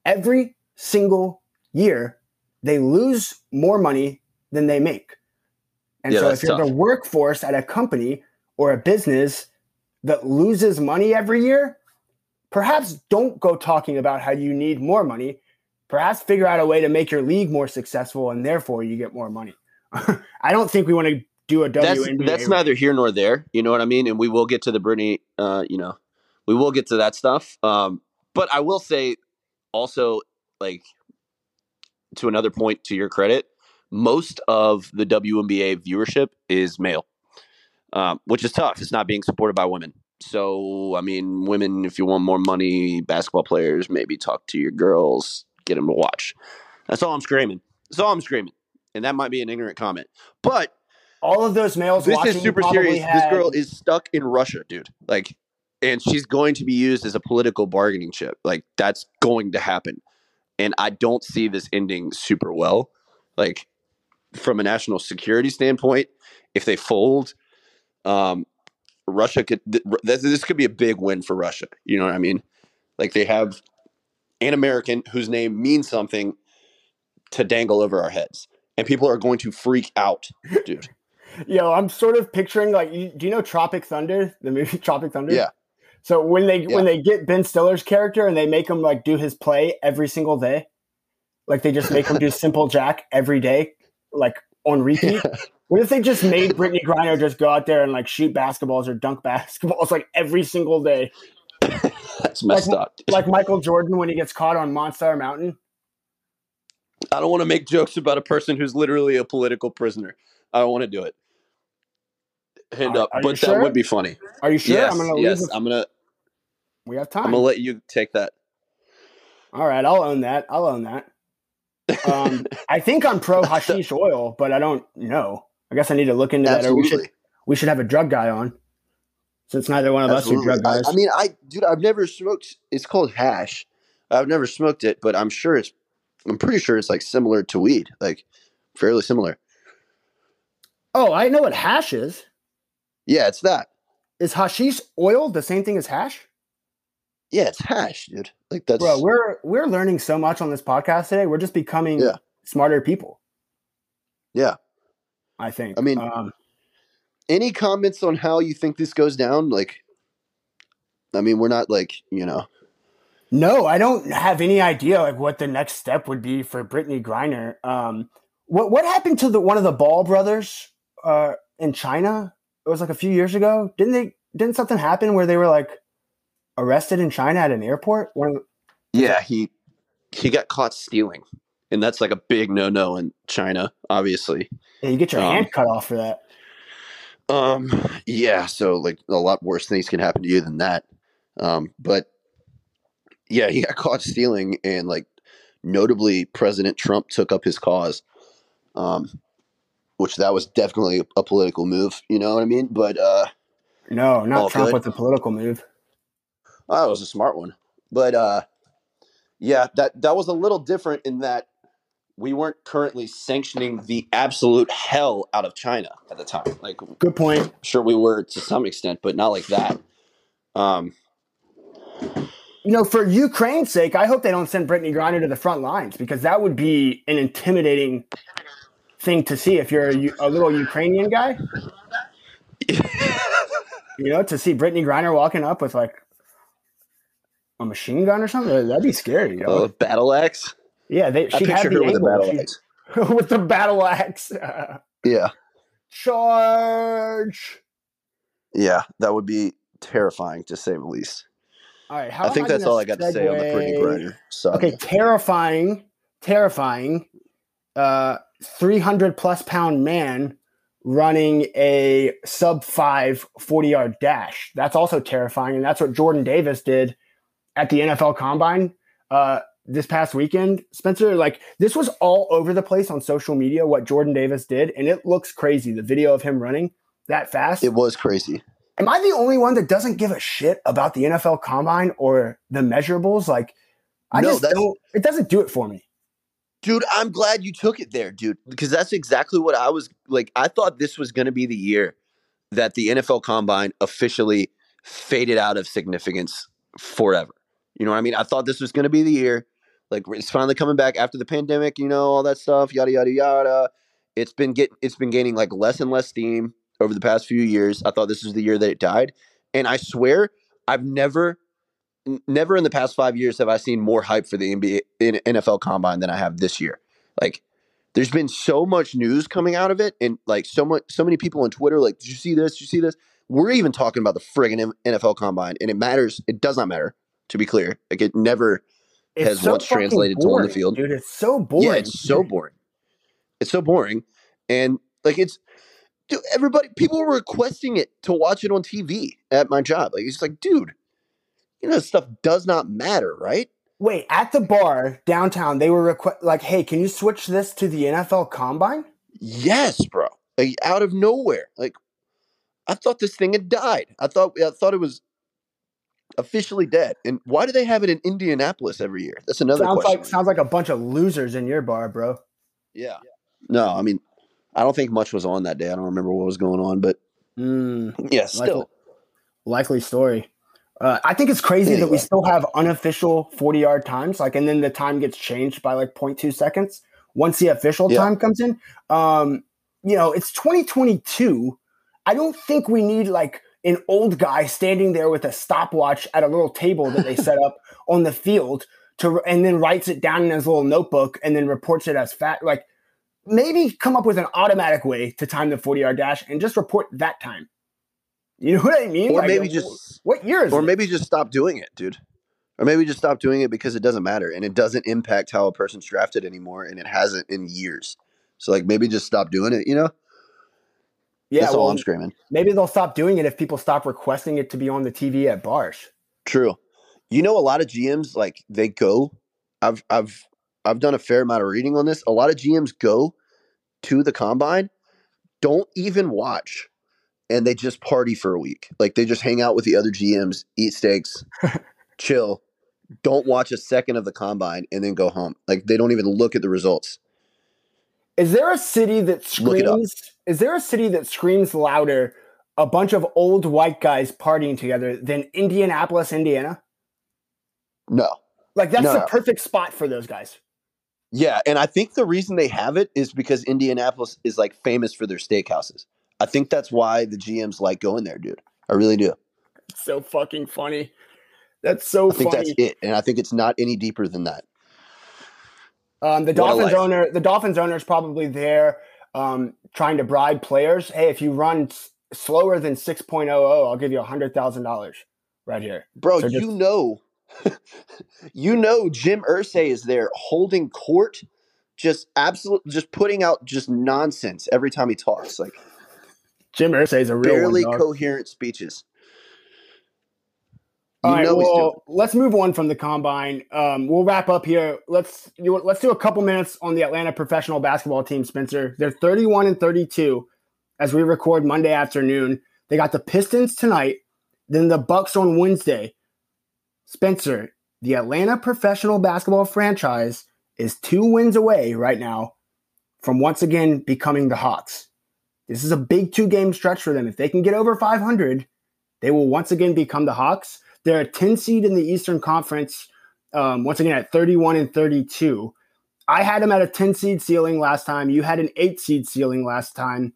S3: Every single year, they lose more money than they make. And
S4: Yeah,
S3: so if you're the workforce at a company or a business that loses money every year, perhaps don't go talking about how you need more money. Perhaps figure out a way to make your league more successful and therefore you get more money. I don't think we want to do a
S4: that's
S3: WNBA.
S4: that's neither here nor there. You know what I mean? And we will get to the Brittney. Uh, you know, we will get to that stuff. Um, but I will say also, like, to another point, to your credit, most of the WNBA viewership is male, um, which is tough. It's not being supported by women. So, I mean, women, if you want more money, basketball players, maybe talk to your girls, get them to watch. That's all I'm screaming. That's all I'm screaming. And that might be an ignorant comment. But
S3: all of those males
S4: this is super serious.
S3: had-
S4: This girl is stuck in Russia, dude. Like, and she's going to be used as a political bargaining chip. Like, that's going to happen. And I don't see this ending super well. Like, from a national security standpoint, if they fold, um, Russia could. Th- this, this could be a big win for Russia. You know what I mean? Like, they have an American whose name means something to dangle over our heads, and people are going to freak out, dude.
S3: Yo, I'm sort of picturing like, do you know Tropic Thunder, the movie Tropic Thunder?
S4: Yeah.
S3: So when they
S4: Yeah.
S3: when they get Ben Stiller's character and they make him like do his play every single day, like they just make him do Simple Jack every day, like on repeat. What if they just made Brittney Griner just go out there and like shoot basketballs or dunk basketballs like every single day,
S4: That's messed
S3: Like-
S4: up.
S3: like Michael Jordan when he gets caught on Monster Mountain?
S4: I don't want to make jokes about a person who's literally a political prisoner. I don't want to do it. Hand
S3: Are-
S4: up,
S3: are
S4: but that
S3: sure?
S4: would be funny.
S3: Are you sure?
S4: yes,
S3: I'm gonna
S4: yes. I'm gonna.
S3: we have time.
S4: I'm gonna let you take that.
S3: All right, I'll own that. I'll own that. Um, I think I'm pro hashish oil, but I don't know. I guess I need to look into that. Or we should
S4: Absolutely.
S3: we should have a drug guy on, since neither one of us are
S4: Absolutely.
S3: drug
S4: I,
S3: guys.
S4: I mean, I dude, I've never smoked. It's called hash. I've never smoked it, but I'm sure it's. I'm pretty sure it's like similar to weed, like fairly similar.
S3: oh, I know what hash is.
S4: Yeah, it's that.
S3: Is hashish oil the same thing as hash?
S4: Yeah, it's hash, dude. Like that's.
S3: Bro, we're we're learning so much on this podcast today. We're just becoming
S4: Yeah.
S3: smarter people.
S4: yeah.
S3: I think.
S4: I mean-
S3: um,
S4: Any comments on how you think this goes down? Like, I mean, we're not like you know.
S3: No, I don't have any idea like what the next step would be for Brittney Griner. Um, what what happened to the one of the Ball brothers uh, in China? It was like a few years ago. Didn't they? Didn't something happen where they were like arrested in China at an airport? One of the,
S4: Yeah, he he got caught stealing, and that's like a big no no in China, obviously.
S3: yeah, you get your
S4: Um,
S3: hand cut off for that.
S4: Um, yeah, so like a lot worse things can happen to you than that. Um, but yeah, he got caught stealing, and like notably, President Trump took up his cause. Um, which that was definitely a political move, you know what I mean? But uh,
S3: No, not Trump
S4: good.
S3: with the political move.
S4: Oh, that was a smart one. But uh yeah, that that was a little different in that we weren't currently sanctioning the absolute hell out of China at the time. Like
S3: Good point.
S4: sure we were to some extent, but not like that. Um
S3: You know, for Ukraine's sake, I hope they don't send Brittney Griner to the front lines because that would be an intimidating thing to see if you're a little Ukrainian guy. You know, to see Brittney Griner walking up with like a machine gun or something, that'd be scary. You know?
S4: uh, battle axe.
S3: Yeah, they. She had the
S4: her with a battle axe.
S3: with the battle axe.
S4: Yeah.
S3: Charge!
S4: Yeah, that would be terrifying to say the least.
S3: All right, how
S4: I think that's all I got to say on the
S3: segue-
S4: Griner. So
S3: Okay, terrifying, terrifying. Uh, 300 plus pound man running a sub five 40 yard dash. That's also terrifying. And that's what Jordan Davis did at the NFL combine uh, this past weekend. Spencer, like this was all over the place on social media, what Jordan Davis did. And it looks crazy. The video of him running that fast.
S4: it was crazy.
S3: Am I the only one that doesn't give a shit about the NFL combine or the measurables? Like, I
S4: No,
S3: just don't, it doesn't do it for me.
S4: Dude, I'm glad you took it there, dude, because that's exactly what I was like. I thought this was going to be the year that the NFL Combine officially faded out of significance forever. You know what I mean? I thought this was going to be the year Like it's finally coming back after the pandemic, you know, all that stuff, yada yada yada. It's been get it's been gaining like less and less steam over the past few years. I thought this was the year that it died, and I swear I've never, never in the past five years have I seen more hype for the NBA NFL Combine than I have this year. Like, there's been so much news coming out of it, and like so much, so many people on Twitter, like, did you see this? Did you see this? We're even talking about the friggin' NFL Combine, and it matters. It does not matter. To be clear, like it never
S3: It's
S4: has once
S3: fucking
S4: translated to on the field.
S3: dude. It's so boring.
S4: Yeah, it's so boring. It's so boring, and like it's, dude, everybody, people were requesting it to watch it on TV at my job. Like it's like, dude, you know, this stuff does not matter, right?
S3: Wait, at the bar downtown, they were requ- like, "Hey, can you switch this to the NFL Combine?"
S4: Yes, bro. Like out of nowhere, like I thought this thing had died. I thought I thought it was officially dead. And why do they have it in Indianapolis every year? That's another
S3: sounds
S4: question.
S3: like sounds like a bunch of losers in your bar, bro.
S4: yeah. No, I mean, I don't think much was on that day. I don't remember what was going on, but
S3: Mm,
S4: yeah,
S3: likely,
S4: still.
S3: likely story. Uh, I think it's crazy that we still have unofficial forty yard times, like, and then the time gets changed by like 0.2 seconds once the official
S4: Yeah.
S3: time comes in. Um, you know, it's 2022. I don't think we need like an old guy standing there with a stopwatch at a little table that they set up on the field to, and then writes it down in his little notebook and then reports it as fat. Like, maybe come up with an automatic way to time the 40 yard dash and just report that time. You know what I mean?
S4: Or
S3: Like,
S4: maybe just
S3: what year is
S4: or
S3: it?
S4: maybe just stop doing it, dude. Or maybe just stop doing it because it doesn't matter and it doesn't impact how a person's drafted anymore and it hasn't in years. So like maybe just stop doing it, you know?
S3: Yeah,
S4: That's all
S3: well,
S4: I'm screaming.
S3: maybe they'll stop doing it if people stop requesting it to be on the TV at bars.
S4: True. You know, a lot of GMs like they go. I've I've I've done a fair amount of reading on this. A lot of GMs go to the combine, don't even watch, and they just party for a week. Like they just hang out with the other GMs, eat steaks, chill. Don't watch a second of the combine and then go home. Like they don't even look at the results.
S3: Is there a city that
S4: Look it up.
S3: screams? Is there a city that screams louder? A bunch of old white guys partying together than Indianapolis, Indiana.
S4: No.
S3: Like that's
S4: No,
S3: the
S4: no.
S3: perfect spot for those guys.
S4: Yeah, and I think the reason they have it is because Indianapolis is like famous for their steakhouses. I think that's why the GMs like going there, dude. I really do.
S3: It's so fucking funny. That's so
S4: I think
S3: funny.
S4: that's it, and I think it's not any deeper than that.
S3: Um, the Dolphins owner, the Dolphins owner is probably there um, trying to bribe players. Hey, if you run s- slower than 6.00, I'll give you hundred thousand dollars right here.
S4: Bro,
S3: So
S4: you know, you know, Jim Irsay is there holding court, just absolute, just putting out just nonsense every time he talks, like
S3: Jim Irsay is a real
S4: barely
S3: one.
S4: coherent speeches. You
S3: All right, well, let's move on from the combine. Um, we'll wrap up here. Let's you, let's do a couple minutes on the Atlanta professional basketball team. Spencer, they're thirty-one and thirty-two as we record Monday afternoon. They got the Pistons tonight, then the Bucks on Wednesday. Spencer, the Atlanta professional basketball franchise is two wins away right now from once again becoming the Hawks. This is a big two-game stretch for them. If they can get over five hundred, they will once again become the Hawks. They're a 10 seed in the Eastern Conference, um, once again at 31 and 32. I had them at a 10 seed ceiling last time. You had an 8 seed ceiling last time.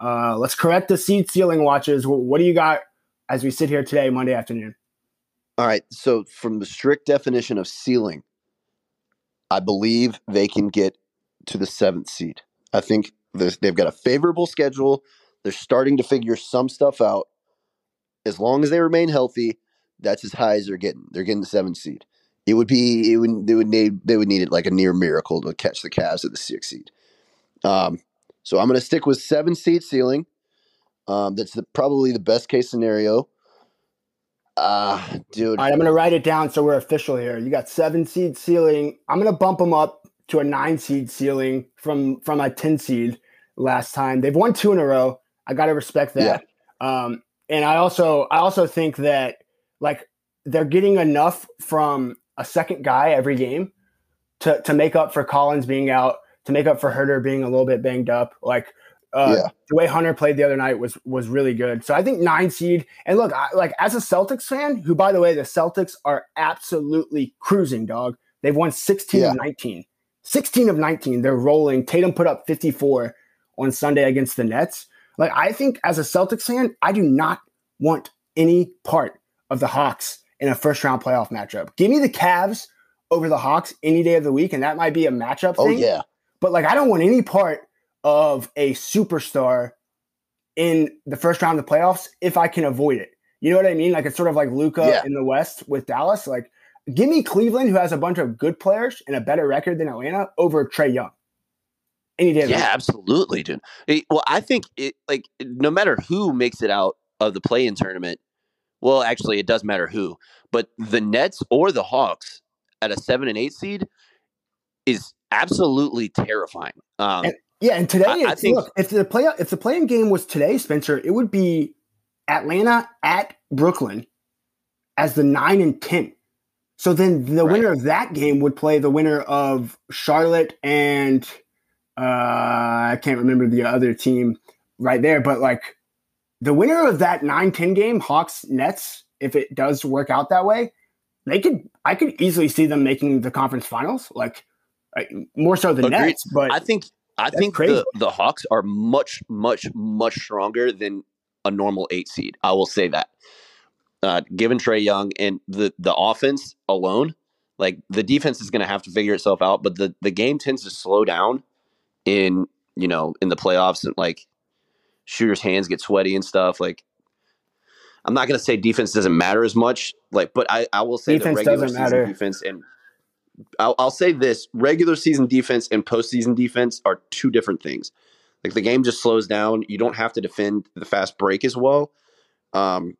S3: Uh, let's correct the seed ceiling watches. What do you got as we sit here today, Monday afternoon?
S4: All right. So, from the strict definition of ceiling, I believe they can get to the seventh seed. I think they've got a favorable schedule. They're starting to figure some stuff out. As long as they remain healthy, that's as high as they're getting. They're getting the seventh seed. It would be it would they would need they would need it like a near miracle to catch the Cavs at the sixth seed. Um, so I'm going to stick with seven seed ceiling. Um, that's the, probably the best case scenario. Ah, dude.
S3: All right, I'm going to write it down so we're official here. You got seven seed ceiling. I'm going to bump them up to a nine seed ceiling from from a 10 seed last time. They've won two in a row. I got to respect that. Um, and I also I also think that like they're getting enough from a second guy every game to to make up for Collins being out, to make up for Huerter being a little bit banged up. Like uh,
S4: Yeah.
S3: the way Hunter played the other night was was really good. So I think nine seed. And look, I, like as a Celtics fan, who by the way, the Celtics are absolutely cruising, dog. They've won 16
S6: Yeah.
S3: of 19. 16 of 19. They're rolling. Tatum put up 54 on Sunday against the Nets. Like, I think as a Celtics fan, I do not want any part of the Hawks in a first round playoff matchup. Give me the Cavs over the Hawks any day of the week, and that might be a matchup
S6: Oh
S3: thing.
S6: yeah.
S3: But like, I don't want any part of a superstar in the first round of the playoffs if I can avoid it. You know what I mean? Like it's sort of like Luka
S6: Yeah.
S3: in the West with Dallas. Like, give me Cleveland, who has a bunch of good players and a better record than Atlanta, over Trae Young. Any day. of the
S4: Yeah,
S3: week.
S4: absolutely, dude. Well, I think it like no matter who makes it out of the play-in tournament. Well, actually, it does matter who, but the Nets or the Hawks at a seven and eight seed is absolutely terrifying. Um,
S3: And- Yeah, and today,
S4: I- I think-
S3: look, if the play if the playing game was today, Spencer, it would be Atlanta at Brooklyn as the nine and ten. So then the
S4: Right.
S3: winner of that game would play the winner of Charlotte and uh, I can't remember the other team right there, but like the winner of that 9-10 game, Hawks Nets, if it does work out that way, they could I could easily see them making the conference finals, like, like more so than
S4: Agreed.
S3: Nets, but
S4: I think I think
S3: crazy.
S4: the, the Hawks are much, much, much stronger than a normal eight seed. I will say that. Uh, given Trae Young and the the offense alone, like the defense is going to have to figure itself out. But the the game tends to slow down in you know in the playoffs and like shooters' hands get sweaty and stuff. Like I'm not going to say defense doesn't matter as much, like, but I I will say
S3: Defense
S4: regular
S3: doesn't
S4: season
S3: matter.
S4: defense and I'll, I'll say this: regular season defense and postseason defense are two different things. Like the game just slows down. You don't have to defend the fast break as well. Um,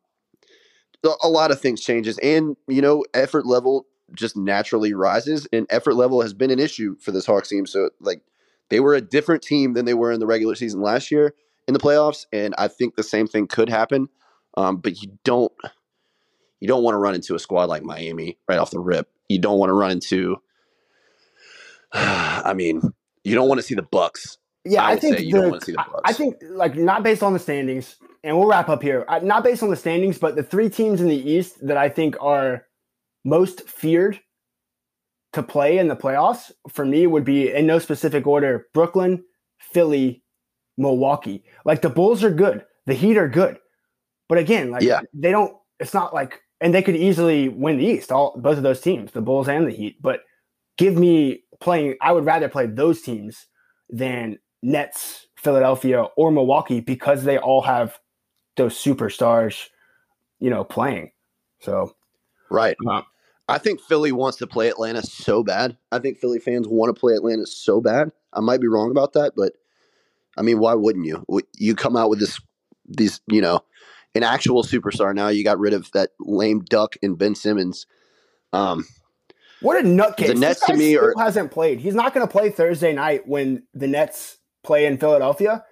S4: a lot of things changes, and you know, effort level just naturally rises, and effort level has been an issue for this Hawks team. So, like, they were a different team than they were in the regular season last year in the playoffs, and I think the same thing could happen. Um, but you don't you don't want to run into a squad like Miami right off the rip. You don't want to run into. I mean, you don't want to see the Bucks.
S3: Yeah,
S4: I
S3: I, think
S4: you
S3: the,
S4: don't wanna see the Bucks.
S3: I think like not based on the standings, and we'll wrap up here. Not based on the standings, but the three teams in the East that I think are most feared to play in the playoffs for me would be in no specific order: Brooklyn, Philly, Milwaukee. Like the Bulls are good, the Heat are good, but again, like
S4: Yeah.
S3: they don't. It's not like, and they could easily win the East. All both of those teams, the Bulls and the Heat. But give me playing. I would rather play those teams than Nets, Philadelphia, or Milwaukee because they all have those superstars, you know, playing. So
S4: Right. I think Philly wants to play Atlanta so bad. I think Philly fans want to play Atlanta so bad. I might be wrong about that, but I mean, why wouldn't you? You come out with this, these, you know, an actual superstar. Now you got rid of that lame duck in Ben Simmons. Um,
S3: what a nutcase!
S4: The Nets to me are-
S3: hasn't played. He's not going to play Thursday night when the Nets play in Philadelphia,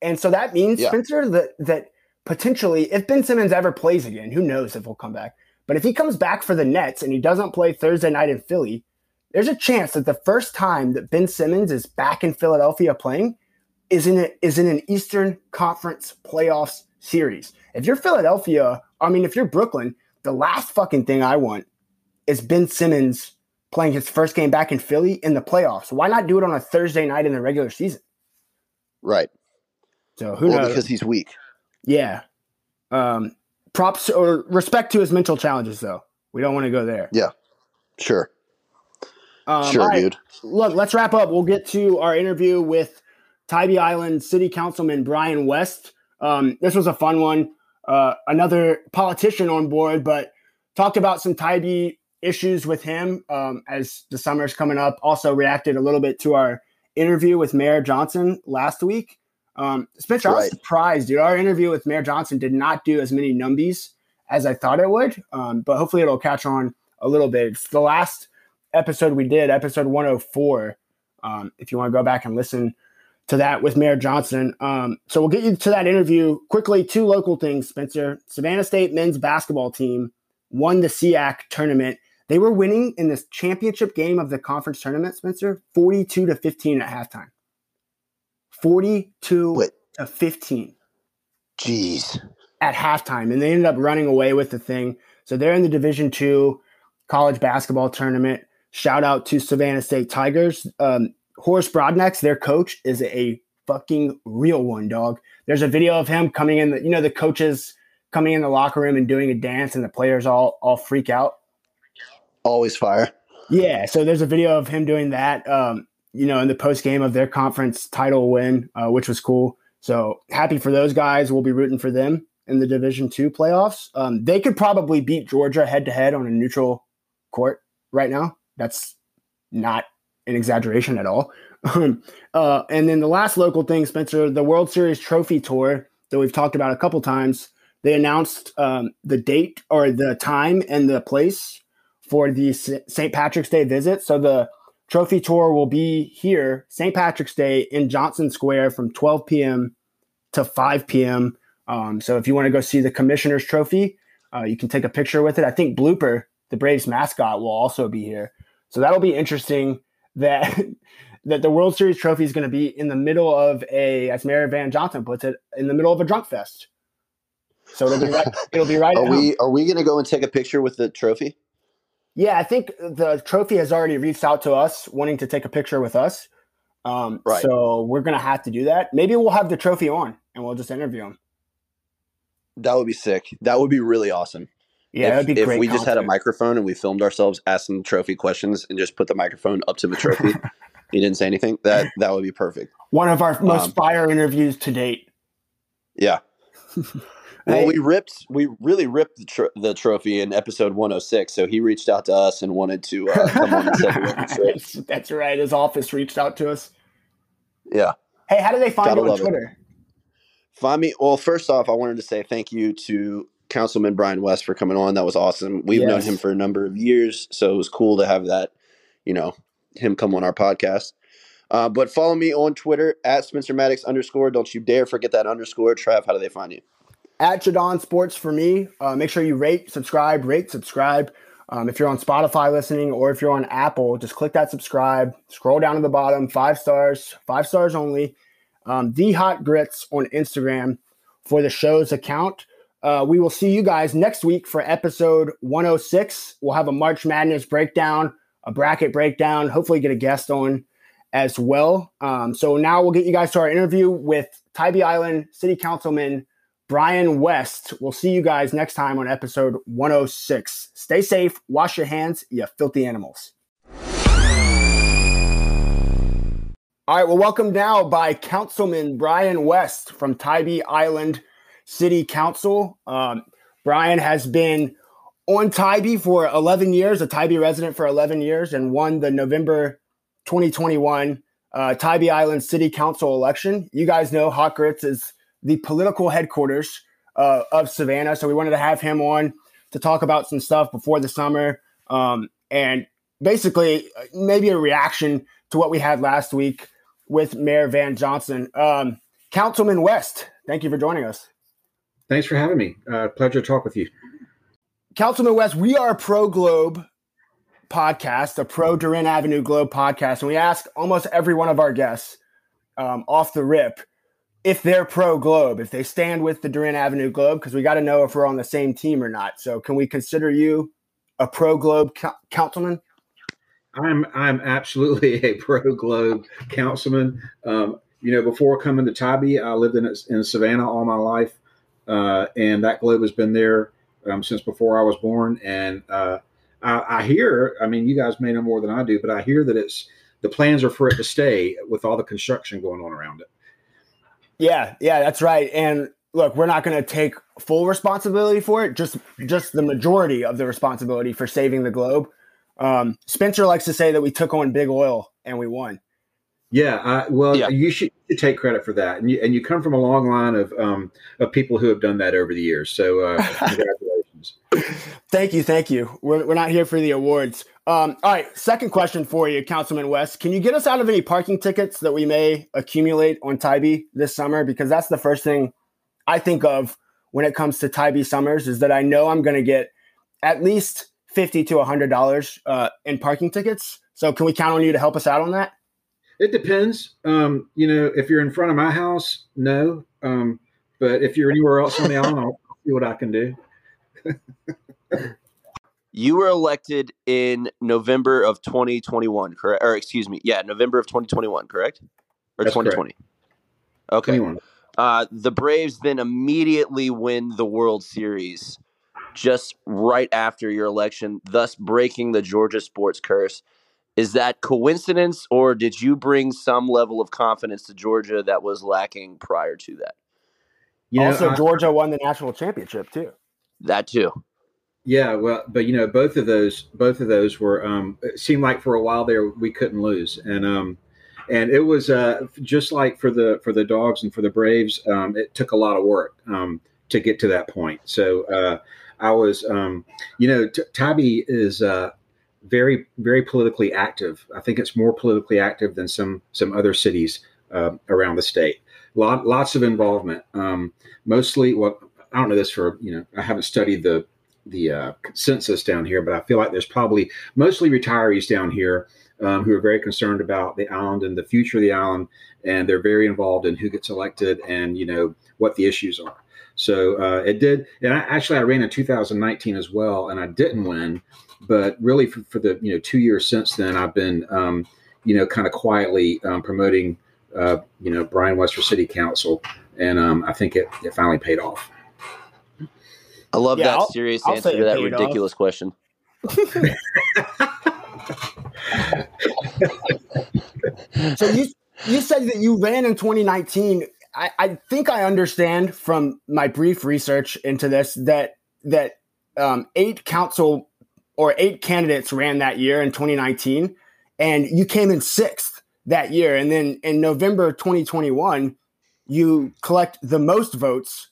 S3: and so that means
S4: Yeah.
S3: Spencer that that potentially, if Ben Simmons ever plays again, who knows if he'll come back. But if he comes back for the Nets and he doesn't play Thursday night in Philly, there's a chance that the first time that Ben Simmons is back in Philadelphia playing is in a, is in an Eastern Conference playoffs series. If you're Philadelphia, I mean, if you're Brooklyn, the last fucking thing I want is Ben Simmons playing his first game back in Philly in the playoffs. Why not do it on a Thursday night in the regular season?
S4: right.
S3: So who
S4: well,
S3: knows?
S4: because he's weak.
S3: yeah. Um, props or respect to his mental challenges, though. We don't want to go there. Yeah.
S4: Sure.
S3: Um,
S4: sure,
S3: right.
S4: dude.
S3: look, let's wrap up. We'll get to our interview with Tybee Island City Councilman Brian West. Um, this was a fun one. Uh, another politician on board, but talked about some Tybee issues with him um, as the summer's coming up. Also reacted a little bit to our interview with Mayor Johnson last week. Um, Spencer, I was surprised, dude. Our interview with Mayor Johnson did not do as many numbies as I thought it would, um, but hopefully it'll catch on a little bit. It's the last episode we did, episode 104. Um, if you want to go back and listen to that with Mayor Johnson. Um, so we'll get you to that interview quickly. Two local things, Spencer. Savannah State men's basketball team won the SEAC tournament. They were winning in this championship game of the conference tournament, Spencer, 42 to 15 at halftime. 42
S4: Wait.
S3: to 15
S4: Jeez.
S3: at halftime, and they ended up running away with the thing. So they're in the Division Two college basketball tournament. shout out to Savannah State Tigers. Um, Horace Broadnax, their coach, is a fucking real one, dog. There's a video of him coming in. The, you know, the coaches coming in the locker room and doing a dance, and the players all all freak out.
S4: Always fire.
S3: Yeah, so there's a video of him doing that. Um, you know, in the post game of their conference title win, uh, which was cool. So happy for those guys. We'll be rooting for them in the Division Two playoffs. Um, they could probably beat Georgia head to head on a neutral court right now. That's not an exaggeration at all. uh, and then the last local thing, Spencer, the World Series Trophy Tour that we've talked about a couple times. They announced um, the date or the time and the place for the St. Patrick's Day visit. So the trophy tour will be here, St. Patrick's Day in Johnson Square from 12 p.m. to 5 p.m. Um, so if you want to go see the Commissioner's Trophy, uh, you can take a picture with it. I think Blooper, the Braves mascot, will also be here. So that'll be interesting. That that the World Series trophy is going to be in the middle of a, as Mayor Van Johnson puts it, in the middle of a drunk fest. So it'll be right. It'll be right.
S4: Are we are we going to go and take a picture with the trophy?
S3: Yeah, I think the trophy has already reached out to us, wanting to take a picture with us. Um, right. So we're going to have to do that. Maybe we'll have the trophy on and we'll just interview him.
S4: That would be sick. That would be really awesome.
S3: Yeah,
S4: if,
S3: that'd be
S4: if
S3: great.
S4: we just had a microphone and we filmed ourselves asking trophy questions and just put the microphone up to the trophy, he didn't say anything. That that would be perfect.
S3: One of our most um, fire interviews to date.
S4: Yeah. well, we ripped, we really ripped the, tr- the, trophy in episode 106. So he reached out to us and wanted to uh, come on the
S3: second That's right. His office reached out to us.
S4: Yeah.
S3: Hey, how do they find Gotta you on Twitter? It.
S4: Find me. Well, first off, I wanted to say thank you to Councilman Brian West for coming on. That was awesome. We've yes. known him for a number of years, so it was cool to have that, you know, him come on our podcast. Uh, but follow me on Twitter at Spencer Maddox underscore. Don't you dare forget that underscore. Trav, how do they find you?
S3: At Jaudon Sports for me. Uh, make sure you rate, subscribe, rate, subscribe. Um, if you're on Spotify listening or if you're on Apple, just click that subscribe. Scroll down to the bottom, five stars, five stars only. Um, the Hot Grits on Instagram for the show's account. Uh, we will see you guys next week for episode 106. We'll have a March Madness breakdown, a bracket breakdown, hopefully, get a guest on as well. Um, so now we'll get you guys to our interview with Tybee Island City Councilman Brian West. We'll see you guys next time on episode 106. Stay safe, wash your hands, you filthy animals. All right, well, welcome now by Councilman Brian West from Tybee Island City Council. Um, Brian has been on Tybee for 11 years, a Tybee resident for 11 years, and won the November 2021 uh, Tybee Island City Council election. You guys know Hot Grits is the political headquarters uh, of Savannah, so we wanted to have him on to talk about some stuff before the summer um, and basically uh, maybe a reaction to what we had last week with Mayor Van Johnson. Um, Councilman West, thank you for joining us.
S7: Thanks for having me. Uh, pleasure to talk with you.
S3: Councilman West, we are a pro Globe podcast, a pro DeRenne Avenue Globe podcast, and we ask almost every one of our guests um, off the rip if they're pro Globe, if they stand with the DeRenne Avenue Globe, because we got to know if we're on the same team or not. So, can we consider you a pro Globe councilman?
S7: I'm I'm absolutely a pro Globe councilman. Um, you know, before coming to Tybee, I lived in in Savannah all my life, uh, and that Globe has been there um, since before I was born. And uh, I, I, hear, I mean, you guys may know more than I do, but I hear that it's the plans are for it to stay with all the construction going on around it.
S3: Yeah, yeah, that's right. And look, we're not going to take full responsibility for it, just just the majority of the responsibility for saving the globe. Um, Spencer likes to say that we took on big oil and we won.
S7: Yeah, I, well, yeah. you should take credit for that, and you and you come from a long line of um, of people who have done that over the years. So, uh, congratulations.
S3: thank you, thank you. We're we're not here for the awards. Um, all right, second question for you, Councilman West. Can you get us out of any parking tickets that we may accumulate on Tybee this summer? Because that's the first thing I think of when it comes to Tybee summers is that I know I'm going to get at least fifty to hundred dollars uh, in parking tickets. So can we count on you to help us out on that?
S7: It depends. Um, you know, if you're in front of my house, no. Um, but if you're anywhere else on the island, I'll see what I can do.
S4: You were elected in November of 2021, correct? Or excuse me, yeah, November of 2021, correct? Or
S7: That's correct.
S4: 2020? Okay.
S7: 21.
S4: Uh, the Braves then immediately win the World Series just right after your election, thus breaking the Georgia sports curse. Is that coincidence, or did you bring some level of confidence to Georgia that was lacking prior to that?
S7: You know,
S3: also,
S7: I-
S3: Georgia won the national championship too.
S4: That too.
S7: Yeah, well, but you know, both of those, both of those were. Um, it seemed like for a while there we couldn't lose, and um, and it was uh, just like for the for the dogs and for the Braves. Um, it took a lot of work um, to get to that point. So uh, I was, um, you know, T- Tybee is uh, very very politically active. I think it's more politically active than some some other cities uh, around the state. Lot, lots of involvement. Um, mostly, well, I don't know this for you know, I haven't studied the the uh, census down here, but I feel like there's probably mostly retirees down here um, who are very concerned about the island and the future of the island, and they're very involved in who gets elected and you know what the issues are. So uh, it did, and I, actually I ran in 2019 as well, and I didn't win, but really for, for the you know two years since then, I've been um, you know kind of quietly um, promoting uh, you know Brian West for City Council, and um, I think it, it finally paid off.
S4: I love
S3: Yeah,
S4: that
S3: I'll-
S4: serious
S3: I'll
S4: answer to that
S3: paid off.
S4: ridiculous question.
S3: So you you said that you ran in 2019. I, I think I understand from my brief research into this that that um, eight council or eight candidates ran that year in 2019, and you came in sixth that year. And then in November 2021, you collect the most votes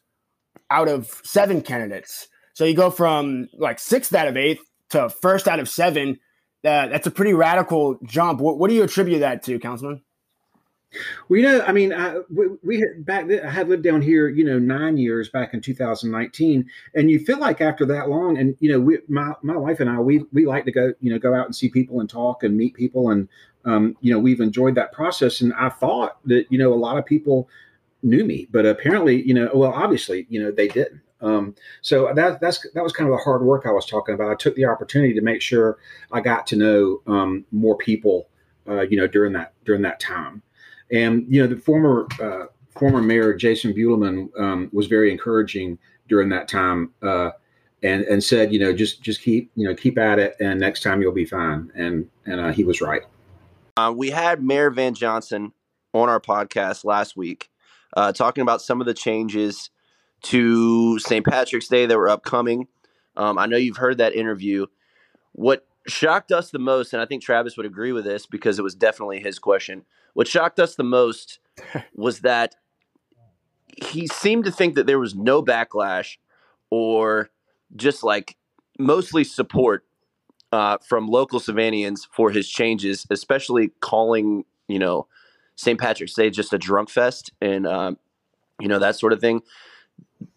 S3: out of seven candidates. So you go from like sixth out of eight to first out of seven. Uh, that's a pretty radical jump. What, what do you attribute that to, Councilman?
S7: Well, you know, I mean, I, we, we had back I had lived down here, you know, nine years back in 2019, and you feel like after that long, and you know, we, my my wife and I, we we like to go, you know, go out and see people and talk and meet people, and um, you know, we've enjoyed that process. And I thought that you know a lot of people knew me, but apparently, you know, well, obviously, you know, they didn't. Um, so that that's that was kind of the hard work I was talking about. I took the opportunity to make sure I got to know um, more people, uh, you know, during that during that time. And you know, the former uh, former mayor Jason Buelterman um, was very encouraging during that time, uh, and and said, you know, just just keep you know keep at it, and next time you'll be fine. And and uh, he was right.
S4: Uh, we had Mayor Van Johnson on our podcast last week, uh, talking about some of the changes to St. Patrick's Day that were upcoming. Um, I know you've heard that interview. What shocked us the most, and I think Travis would agree with this because it was definitely his question. What shocked us the most was that he seemed to think that there was no backlash or just like mostly support uh, from local Savanians for his changes, especially calling, you know, St. Patrick's Day just a drunk fest and, um, you know, that sort of thing.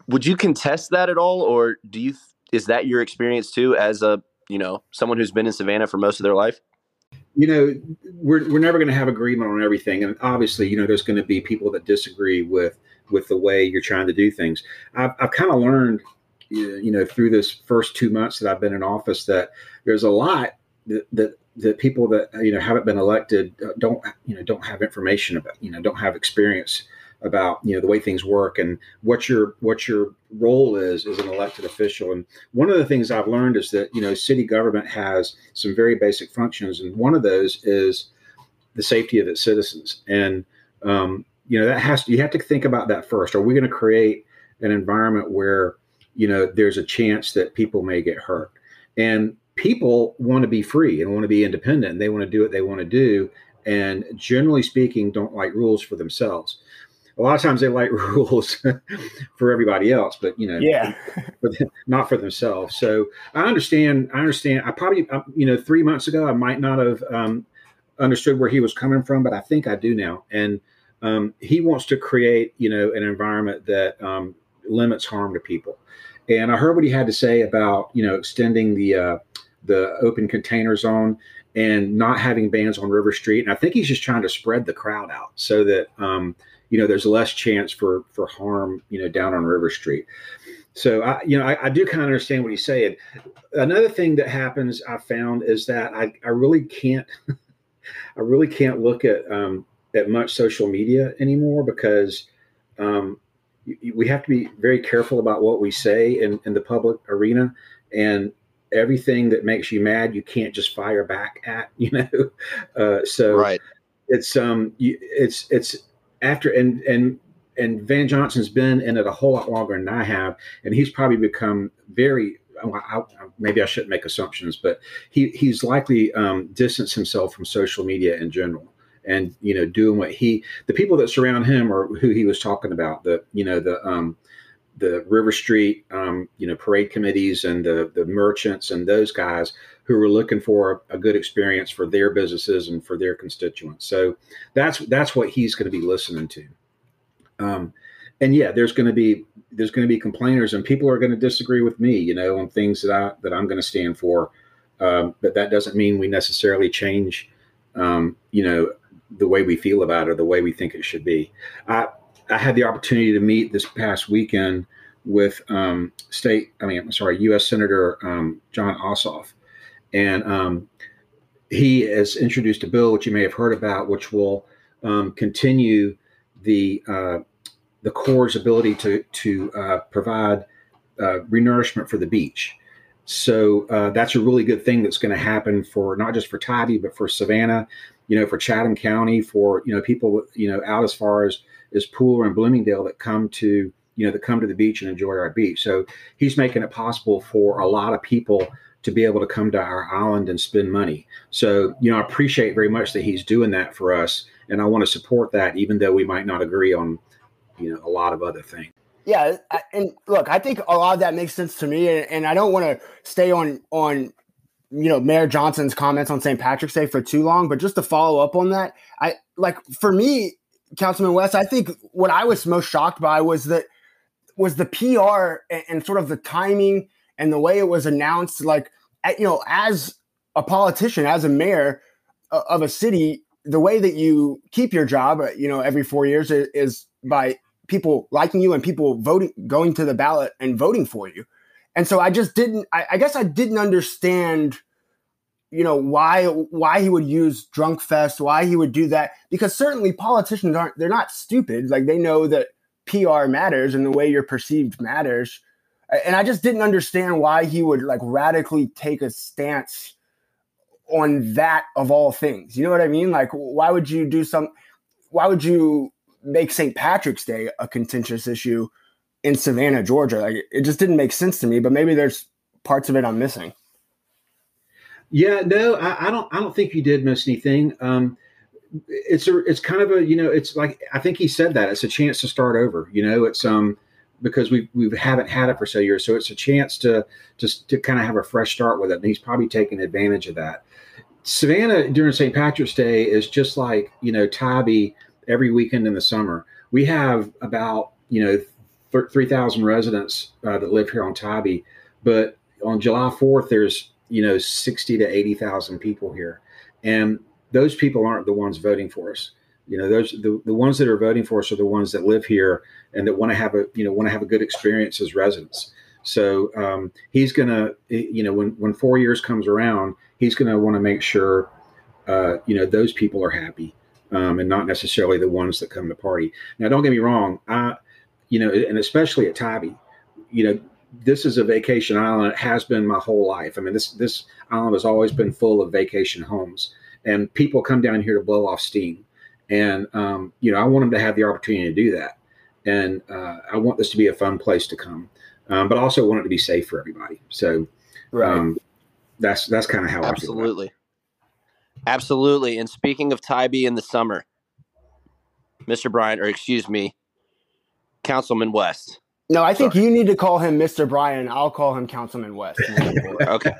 S4: Would you contest that at all, or do you? Is that your experience too, as a you know someone who's been in Savannah for most of their life?
S7: You know, we're, we're never going to have agreement on everything. And obviously, you know, there's going to be people that disagree with, with the way you're trying to do things. I've, I've kind of learned, you know, through this first two months that I've been in office that there's a lot that, that, that people that, you know, haven't been elected uh, don't, you know, don't have information about, you know, don't have experience about you know the way things work and what your what your role is as an elected official. And one of the things i've learned is that you know city government has some very basic functions and one of those is the safety of its citizens. And um, you know that has to, you have to think about that first. Are we going to create an environment where you know there's a chance that people may get hurt? And people want to be free and want to be independent. They want to do what they want to do and generally speaking don't like rules for themselves a lot of times they like rules for everybody else, but you know,
S3: Yeah.
S7: them, not for themselves. So I understand. I understand. I probably, uh, you know, three months ago, I might not have um, understood where he was coming from, but I think I do now. And um, he wants to create, you know, an environment that um, limits harm to people. And I heard what he had to say about, you know, extending the uh, the open container zone and not having bans on River Street. And I think he's just trying to spread the crowd out so that um, you know there's less chance for for harm you know down on River Street. so I, you know, I, I do kind of understand what he's saying. Another thing that happens I found is that I, I really can't, I really can't look at um, at much social media anymore because um, we have to be very careful about what we say in, in the public arena and everything that makes you mad you can't just fire back at you know uh, so
S2: right
S7: it's um it's it's after and and and van johnson's been in it a whole lot longer than i have and he's probably become very I, maybe i shouldn't make assumptions but he he's likely um, distanced himself from social media in general and you know doing what he the people that surround him are who he was talking about the you know the um the river street um you know parade committees and the the merchants and those guys who are looking for a, a good experience for their businesses and for their constituents so that's that's what he's going to be listening to um and yeah there's going to be there's going to be complainers and people are going to disagree with me you know on things that i that i'm going to stand for um, but that doesn't mean we necessarily change um, you know the way we feel about it, or the way we think it should be. I I had the opportunity to meet this past weekend with um, state, I mean, I'm sorry, U.S. Senator um, Jon Ossoff, and um, he has introduced a bill which you may have heard about, which will um, continue the uh, the Corps' ability to to uh, provide uh, renourishment for the beach. So uh, that's a really good thing that's going to happen for not just for Tybee, but for Savannah you know, for Chatham County, for you know people you know out as far as as Pooler and Bloomingdale that come to you know that come to the beach and enjoy our beach. So he's making it possible for a lot of people to be able to come to our island and spend money. So you know, I appreciate very much that he's doing that for us, and I want to support that, even though we might not agree on you know a lot of other things.
S3: Yeah, and look, I think a lot of that makes sense to me, and, and I don't want to stay on on you know Mayor Johnson's comments on St. Patrick's Day for too long, but just to follow up on that, I like for me, Councilman West, I think what I was most shocked by was that was the PR and, and sort of the timing and the way it was announced. Like you know, as a politician, as a mayor uh, of a city, the way that you keep your job, uh, you know, every four years is, is by people liking you and people voting, going to the ballot and voting for you. And so I just didn't. I, I guess I didn't understand you know why why he would use drunk fest why he would do that because certainly politicians aren't they're not stupid like they know that pr matters and the way you're perceived matters and i just didn't understand why he would like radically take a stance on that of all things you know what i mean like why would you do some why would you make st patrick's day a contentious issue in savannah georgia like it just didn't make sense to me but maybe there's parts of it i'm missing
S7: yeah, no, I, I, don't. I don't think you did miss anything. Um, it's a. It's kind of a. You know, it's like I think he said that it's a chance to start over. You know, it's um because we we haven't had it for so years, so it's a chance to just to, kind of have a fresh start with it. And he's probably taking advantage of that. Savannah during St. Patrick's Day is just like you know Tybee every weekend in the summer. We have about you know three thousand residents uh, that live here on Tybee, but on July fourth there's you know 60 to 80,000 people here and those people aren't the ones voting for us you know those the, the ones that are voting for us are the ones that live here and that want to have a you know want to have a good experience as residents so um, he's gonna you know when when four years comes around he's gonna want to make sure uh, you know those people are happy um, and not necessarily the ones that come to party now don't get me wrong i you know and especially at Tybee you know this is a vacation island. It has been my whole life. I mean, this this island has always been full of vacation homes, and people come down here to blow off steam. And um, you know, I want them to have the opportunity to do that, and uh, I want this to be a fun place to come, um, but I also want it to be safe for everybody. So, right. um, that's that's kind of how
S2: absolutely, absolutely. And speaking of Tybee in the summer, Mr. Bryant, or excuse me, Councilman West
S3: no, I think Sorry. you need to call him Mr. Brian. I'll call him Councilman West.
S2: okay.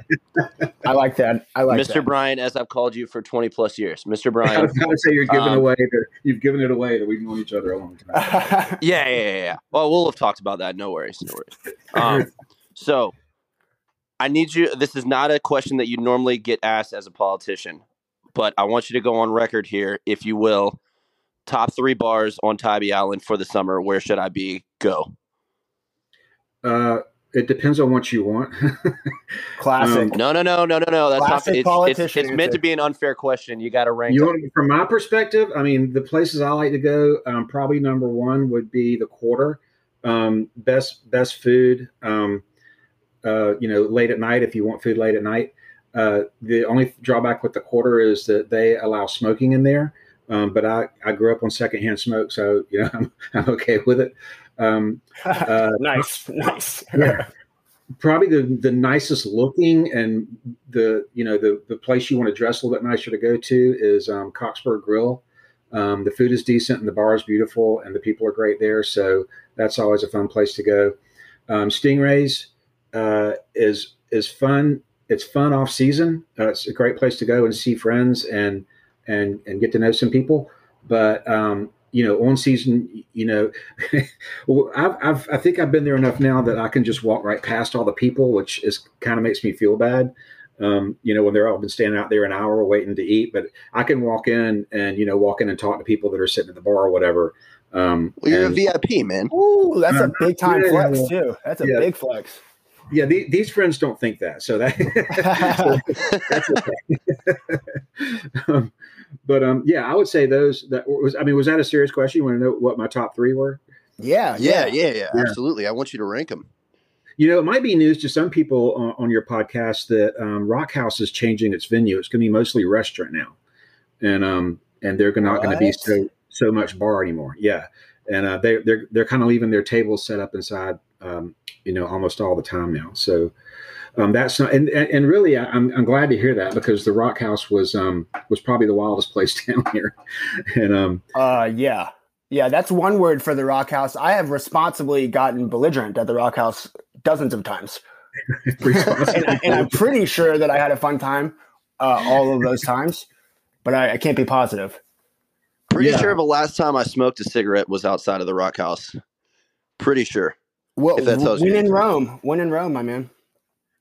S3: I like that. I like
S2: Mr.
S3: That.
S2: Brian, as I've called you for 20 plus years. Mr. Brian.
S7: I was going to say you're giving um, away that you've given it away that we've known each other a long time.
S2: yeah, yeah, yeah, yeah. Well, we'll have talked about that. No worries. No worries. Um, so I need you. This is not a question that you normally get asked as a politician, but I want you to go on record here, if you will. Top three bars on Tybee Island for the summer. Where should I be? Go.
S7: Uh, it depends on what you want.
S3: Classic.
S7: Um,
S2: No, no, no, no, no, no. That's not.
S3: Classic
S2: It's, it's,
S3: politician
S2: it's meant to be an unfair question. You got to rank.
S7: you
S2: them.
S7: want, from my perspective, I mean, the places I like to go, um, probably number one would be the quarter. Um, best best food. Um, uh, you know, late at night if you want food late at night. Uh, the only drawback with the quarter is that they allow smoking in there. Um, but I, I grew up on secondhand smoke, so you know I'm, I'm okay with it. Um, uh,
S3: nice, nice.
S7: yeah. Probably the, the nicest looking and the you know the the place you want to dress a little bit nicer to go to is um, Coxburg Grill. Um, the food is decent and the bar is beautiful and the people are great there, so that's always a fun place to go. Um, Stingrays uh, is is fun. It's fun off season. Uh, it's a great place to go and see friends and and and get to know some people. But um, you know, on season, you know, well, I've, I've I think I've been there enough now that I can just walk right past all the people, which is kind of makes me feel bad. Um, you know, when they're all been standing out there an hour waiting to eat, but I can walk in and you know walk in and talk to people that are sitting at the bar or whatever. Um,
S4: Well, you're
S7: and-
S4: a VIP, man.
S3: Ooh, that's a big time
S7: Yeah,
S3: flex
S7: yeah.
S3: too. That's a
S7: Yeah.
S3: big flex.
S7: yeah, the, these friends don't think that, so that so that's okay. um, but um, yeah, I would say those. That was. I mean, was that a serious question? You want to know what my top three were?
S3: Yeah,
S4: Yeah, yeah, yeah,
S7: Yeah.
S4: absolutely. I want you to rank them.
S7: You know, it might be news to some people on, on your podcast that um, Rock House is changing its venue. It's going to be mostly restaurant now, and um, and they're not going to be so so much bar anymore. Yeah, and uh, they they're they're kind of leaving their tables set up inside, um, you know, almost all the time now. So um, that's not, and and and really, I- I'm I'm glad to hear that because the Rock House was um was probably the wildest place down here, and um
S3: Uh, yeah, yeah. That's one word for the Rock House. I have responsibly gotten belligerent at the Rock House dozens of times, and, I, and I'm pretty sure that I had a fun time uh, all of those times, but I, I can't be positive.
S4: Pretty
S7: Yeah.
S4: sure the last time I smoked a cigarette was outside of the Rock House. Pretty sure.
S3: Well,
S4: If that tells you
S3: in
S4: anything.
S3: Rome, when in Rome, my man.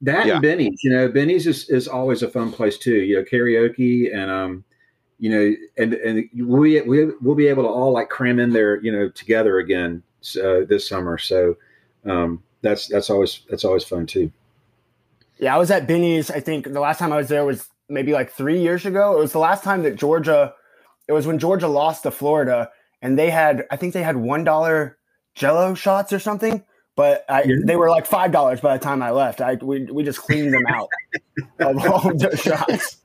S7: That
S4: Yeah.
S7: and Benny's, you know, Benny's is, is always a fun place too. You know, karaoke and um, you know, and and we we we'll be able to all like cram in there, you know, together again uh, this summer. So um, that's that's always that's always fun too.
S3: Yeah, I was at Benny's. I think the last time I was there was maybe like three years ago. It was the last time that Georgia. It was when Georgia lost to Florida, and they had. I think they had one dollar Jello shots or something. But I,
S7: Yeah.
S3: they were like five dollars by the time I left. I we, we just cleaned them out of all of those shots.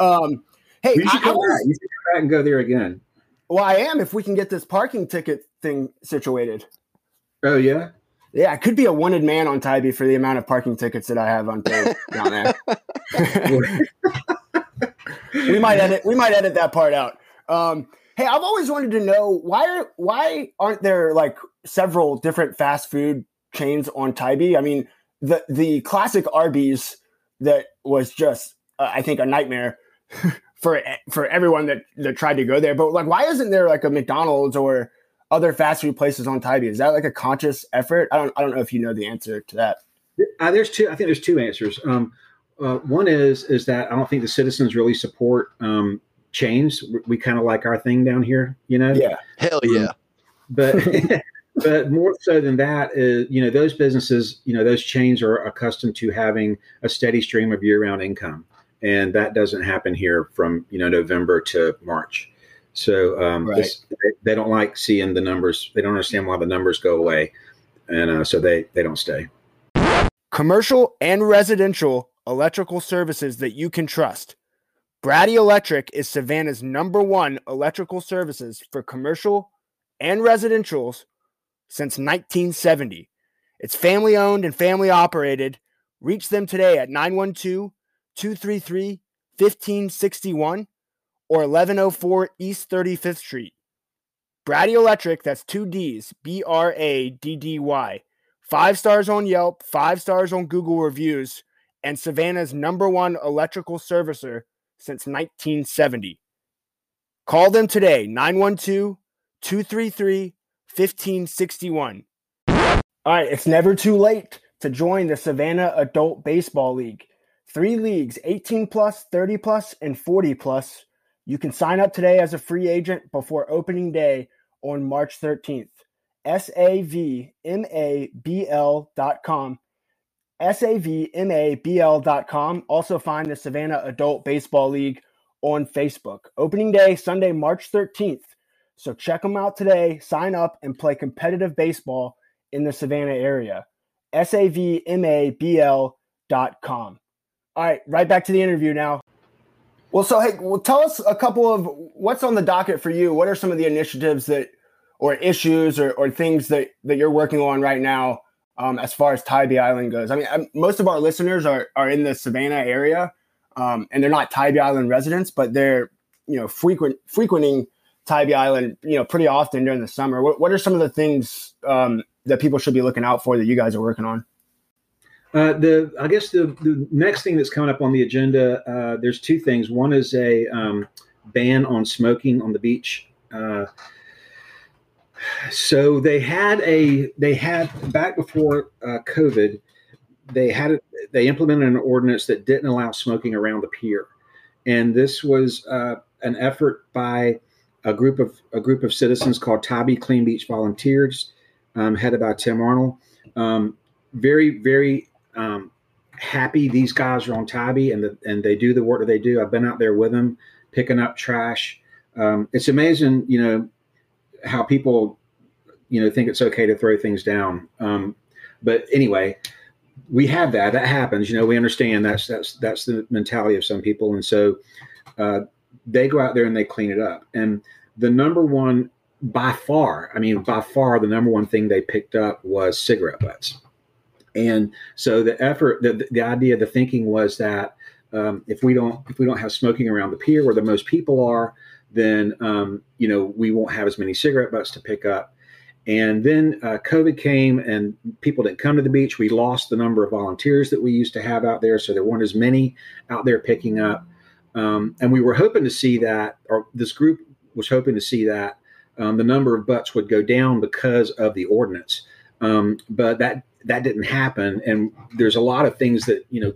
S3: Um, hey,
S7: You should
S3: I, I
S7: come
S3: was,
S7: back. You should come back and go there again.
S3: well, I am if we can get this parking ticket thing situated.
S7: Oh yeah,
S3: Yeah, I could be a wanted man on Tybee for the amount of parking tickets that I have unpaid down there. we might edit. We might edit that part out. Um, hey, I've always wanted to know why why aren't there like several different fast food chains on Tybee? I mean, the the classic Arby's that was just uh, I think a nightmare for for everyone that that tried to go there. But like, why isn't there like a McDonald's or other fast food places on Tybee? Is that like a conscious effort? I don't I don't know if you know the answer to that.
S7: uh, there's two. I think there's two answers. Um, uh, one is is that I don't think the citizens really support um, chains. We, we kind of like our thing down here, you know.
S3: Yeah.
S4: Hell yeah.
S7: but but more so than that is you know those businesses you know those chains are accustomed to having a steady stream of year-round income and that doesn't happen here from you know november to march so um,
S3: Right.
S7: this, they, they don't like seeing the numbers they don't understand why the numbers go away and uh, so they they don't stay
S3: Commercial and residential electrical services that you can trust. Braddy Electric is Savannah's number one electrical services for commercial and residentials since 1970. It's family owned and family operated. Reach them today at 912 233 1561 or 1104 East 35th Street. Braddy Electric, that's two D's, B R A D D Y. Five stars on Yelp, five stars on Google reviews, and Savannah's number one electrical servicer since 1970. Call them today, 912 233 1561. All right, it's never too late to join the Savannah Adult Baseball League. Three leagues 18 plus, 30 plus, and 40 plus. You can sign up today as a free agent before opening day on March 13th. S A V M A B L dot com. S A V M A B L dot com. Also find the Savannah Adult Baseball League on Facebook. Opening day, Sunday, March 13th. So check them out today, sign up, and play competitive baseball in the Savannah area. S A V M A B L dot com. All right, right back to the interview now. Well, so hey, well, tell us a couple of what's on the docket for you. What are some of the initiatives that, or issues, or, or things that that you're working on right now, um, as far as Tybee Island goes? I mean, I'm, most of our listeners are are in the Savannah area, um, and they're not Tybee Island residents, but they're you know frequent frequenting Tybee Island, you know, pretty often during the summer. What, what are some of the things um, that people should be looking out for that you guys are working on?
S7: Uh, the I guess the, the next thing that's coming up on the agenda, uh, there's two things. One is a um, ban on smoking on the beach. Uh, so they had a they had back before uh, COVID, they had they implemented an ordinance that didn't allow smoking around the pier, and this was uh, an effort by a group of a group of citizens called Tybee Clean Beach Volunteers, um, headed by Tim Arnold. Um, very very um, happy these guys are on Tybee and the, and they do the work that they do. I've been out there with them picking up trash. Um, it's amazing, you know, how people, you know, think it's okay to throw things down. Um, but anyway, we have that. That happens. You know, we understand that's that's that's the mentality of some people, and so uh, they go out there and they clean it up. And the number one, by far, I mean, by far, the number one thing they picked up was cigarette butts. And so the effort, the, the idea, the thinking was that um, if we don't if we don't have smoking around the pier where the most people are, then um, you know we won't have as many cigarette butts to pick up. And then uh, COVID came and people didn't come to the beach. We lost the number of volunteers that we used to have out there, so there weren't as many out there picking up. Um, and we were hoping to see that, or this group was hoping to see that um, the number of butts would go down because of the ordinance. Um, but that that didn't happen, and there's a lot of things that you know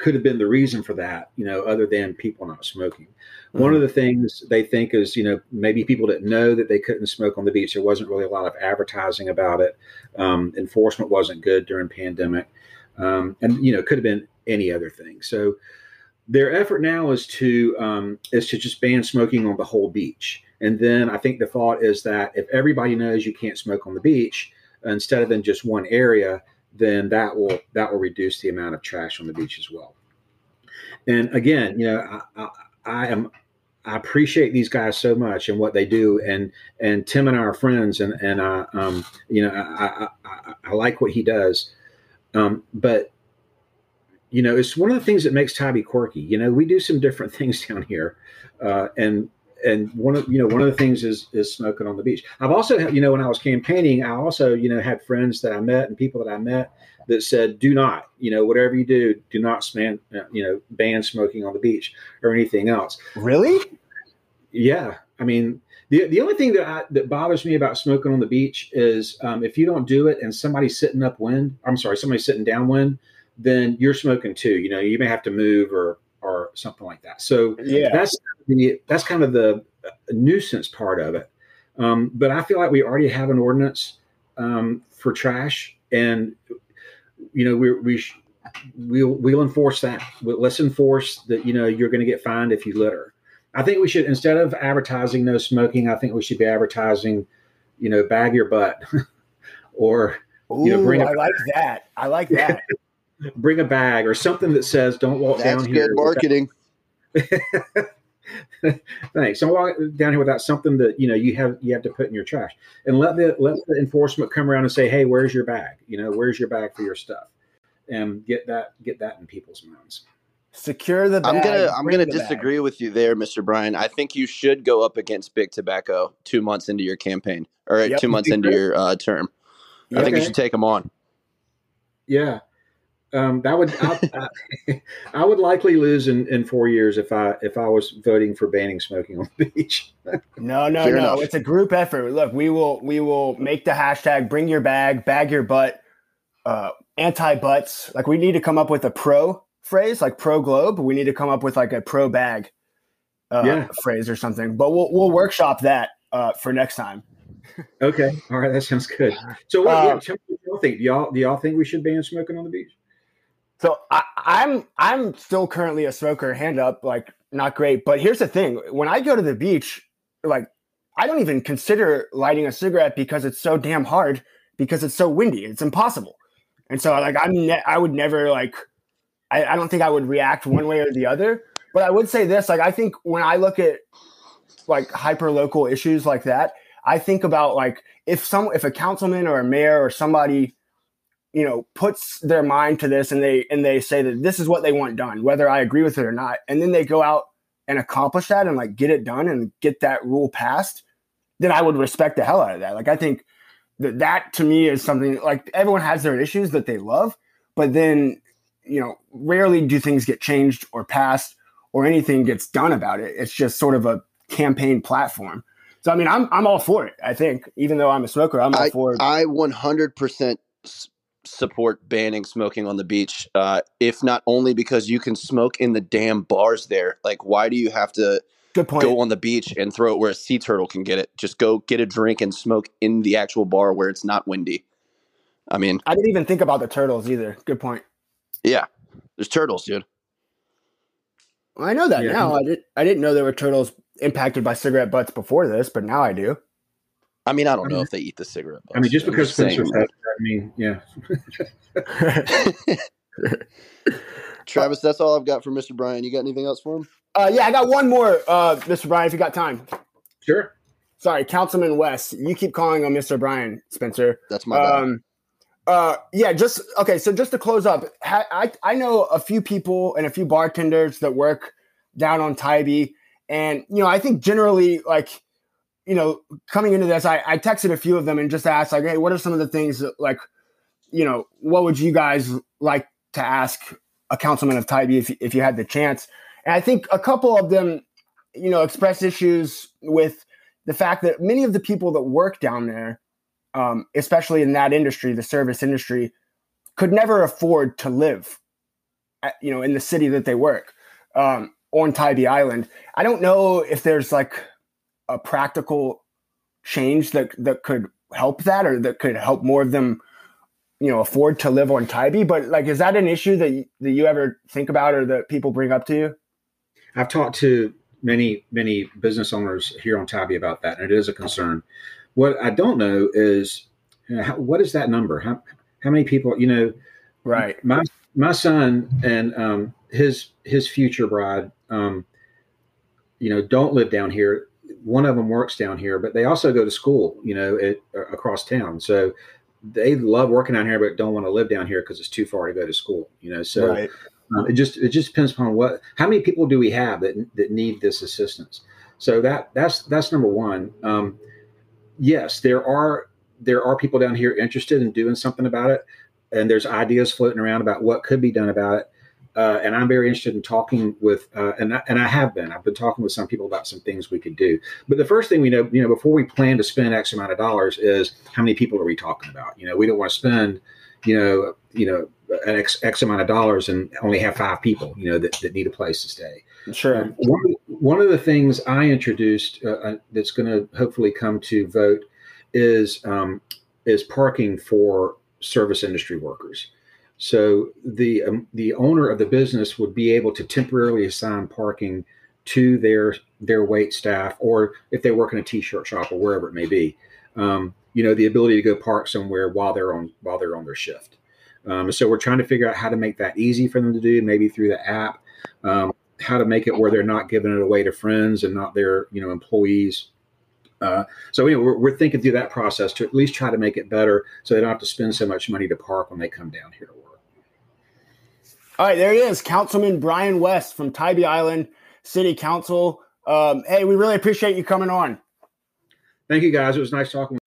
S7: could have been the reason for that, you know, other than people not smoking. Mm-hmm. One of the things they think is, you know, maybe people didn't know that they couldn't smoke on the beach. There wasn't really a lot of advertising about it. Um, enforcement wasn't good during pandemic, um, and you know, could have been any other thing. So their effort now is to um, is to just ban smoking on the whole beach. And then I think the thought is that if everybody knows you can't smoke on the beach, instead of in just one area, then that will that will reduce the amount of trash on the beach as well. And again, you know, I, I, I am I appreciate these guys so much and what they do, and and Tim and I are friends, and and I um you know I I, I like what he does, um but you know it's one of the things that makes Tybee quirky. You know, we do some different things down here, uh, and and one of you know one of the things is is smoking on the beach. I've also you know when I was campaigning, I also you know had friends that I met and people that I met that said, do not you know whatever you do, do not span you know ban smoking on the beach or anything else.
S3: Really?
S7: Yeah, I mean. The, the only thing that I, that bothers me about smoking on the beach is um, if you don't do it and somebody's sitting upwind, I'm sorry, somebody's sitting downwind, then you're smoking too. You know, you may have to move or or something like that. So yeah, that's the that's kind of the nuisance part of it. Um, but I feel like we already have an ordinance um, for trash, and you know we we sh- we'll we'll enforce that. Let's enforce that. You know you're going to get fined if you litter. I think we should instead of advertising no smoking, I think we should be advertising, you know, bag your butt, or
S3: Ooh, you know, bring. I like that. I like that.
S7: Bring a bag or something that says "Don't walk That's down here."
S4: That's good marketing.
S7: Thanks. Don't walk down here without something that you know you have you have to put in your trash, and let the let the enforcement come around and say, "Hey, where's your bag? You know, where's your bag for your stuff?" And get that get that in people's minds.
S3: Secure the. Bag,
S4: I'm gonna I'm gonna disagree bag. with you there, Mr. Brian. I think you should go up against big tobacco two months into your campaign or yep. two months into your uh, term. I think you should take them on.
S7: Yeah, um, that would I, I, I, would likely lose in, in four years if I if I was voting for banning smoking on the beach.
S3: no, no, Fair no. Enough. It's a group effort. Look, we will we will make the hashtag bring your bag, bag your butt, uh, anti butts. Like we need to come up with a pro phrase, like pro globe. We need to come up with like a pro bag uh, yeah. phrase or something. But we'll we'll workshop that uh, for next time.
S7: Okay, all right, that sounds good. So, what,
S3: Uh,
S7: what, tell me what y'all think? Do y'all do y'all think we should ban smoking on the beach?
S3: So I, I'm I'm still currently a smoker, hand up, like not great. But here's the thing: when I go to the beach, like I don't even consider lighting a cigarette because it's so damn hard because it's so windy. It's impossible. And so like I'm ne- I would never like I, I don't think I would react one way or the other. But I would say this: like I think when I look at like hyper local issues like that, I think about like if some if a councilman or a mayor or somebody you know puts their mind to this and they and they say that this is what they want done whether i agree with it or not. And then they go out and accomplish that and like get it done and get that rule passed then i would respect the hell out of that. Like i think that that to me is something like everyone has their issues that they love but then you know rarely do things get changed or passed or anything gets done about it. It's just sort of a campaign platform. So i mean i'm, I'm all for it i think even though i'm a smoker i'm all for it
S4: I 100% s- support banning smoking on the beach. Uh, if not only because you can smoke in the damn bars there. Like, why do you have to
S3: good point
S4: go on the beach and throw it where a sea turtle can get it? Just go get a drink and smoke in the actual bar where it's not windy. I mean,
S3: I didn't even think about the turtles either. Good point.
S4: yeah, there's turtles, dude.
S3: I know that
S7: Yeah.
S3: now. I did. I didn't know there were turtles impacted by cigarette butts before this, but now I do.
S4: I mean, I don't
S7: I
S4: know if they eat the cigarette.
S7: I mean, just
S4: butts. I'm
S7: because Spencer
S4: saying,
S7: said, I mean, yeah,
S4: Travis, that's all I've got for Mr. Brian. You got anything else for him?
S3: uh, yeah, I got one more, uh, Mr. Brian, if you got time.
S7: sure.
S3: Sorry, Councilman West. You keep calling him Mr. Brian, Spencer.
S4: That's my bad.
S3: Um, uh, yeah, just okay. So just to close up, ha- I I know a few people and a few bartenders that work down on Tybee, and you know I think generally like you know coming into this, I, I texted a few of them and just asked like, hey, what are some of the things that, like you know what would you guys like to ask a councilman of Tybee if if you had the chance? And I think a couple of them, you know, expressed issues with the fact that many of the people that work down there um, especially in that industry, the service industry, could never afford to live, at, you know, in the city that they work um, on Tybee Island. I don't know if there's like a practical change that that could help that, or that could help more of them, you know, afford to live on Tybee. But like, is that an issue that you, that you ever think about, or that people bring up to you?
S7: I've talked to many, many business owners here on Tybee about that, and it is a concern. What I don't know is you know, how, what is that number? How how many people? You know,
S3: Right.
S7: my my son and um, his his future bride, um, you know, don't live down here. One of them works down here, but they also go to school, you know, at, across town. So they love working down here, but don't want to live down here because it's too far to go to school. You know, so
S3: right.
S7: um, it just it just depends upon what how many people do we have that that need this assistance. So that that's that's number one. Um, yes, there are there are people down here interested in doing something about it, and there's ideas floating around about what could be done about it. Uh, and I'm very interested in talking with, uh, and I, and I have been. I've been talking with some people about some things we could do. But the first thing we know, you know, before we plan to spend X amount of dollars, is how many people are we talking about? You know, we don't want to spend, you know, you know, an X, X amount of dollars and only have five people, you know, that, that need a place to stay.
S3: Sure.
S7: Um, one, one of the things I introduced uh, uh, that's going to hopefully come to vote is um, is parking for service industry workers. So the um, the owner of the business would be able to temporarily assign parking to their their wait staff, or if they work in a t-shirt shop or wherever it may be, um, you know, the ability to go park somewhere while they're on while they're on their shift. Um, so we're trying to figure out how to make that easy for them to do, maybe through the app. Um, how to make it where they're not giving it away to friends and not their you know employees. Uh, so know, we're, we're thinking through that process to at least try to make it better, so they don't have to spend so much money to park when they come down here to work.
S3: All right, there he is, Councilman Brian West from Tybee Island City Council. Um, hey, we really appreciate you coming on.
S7: Thank you guys. It was nice talking.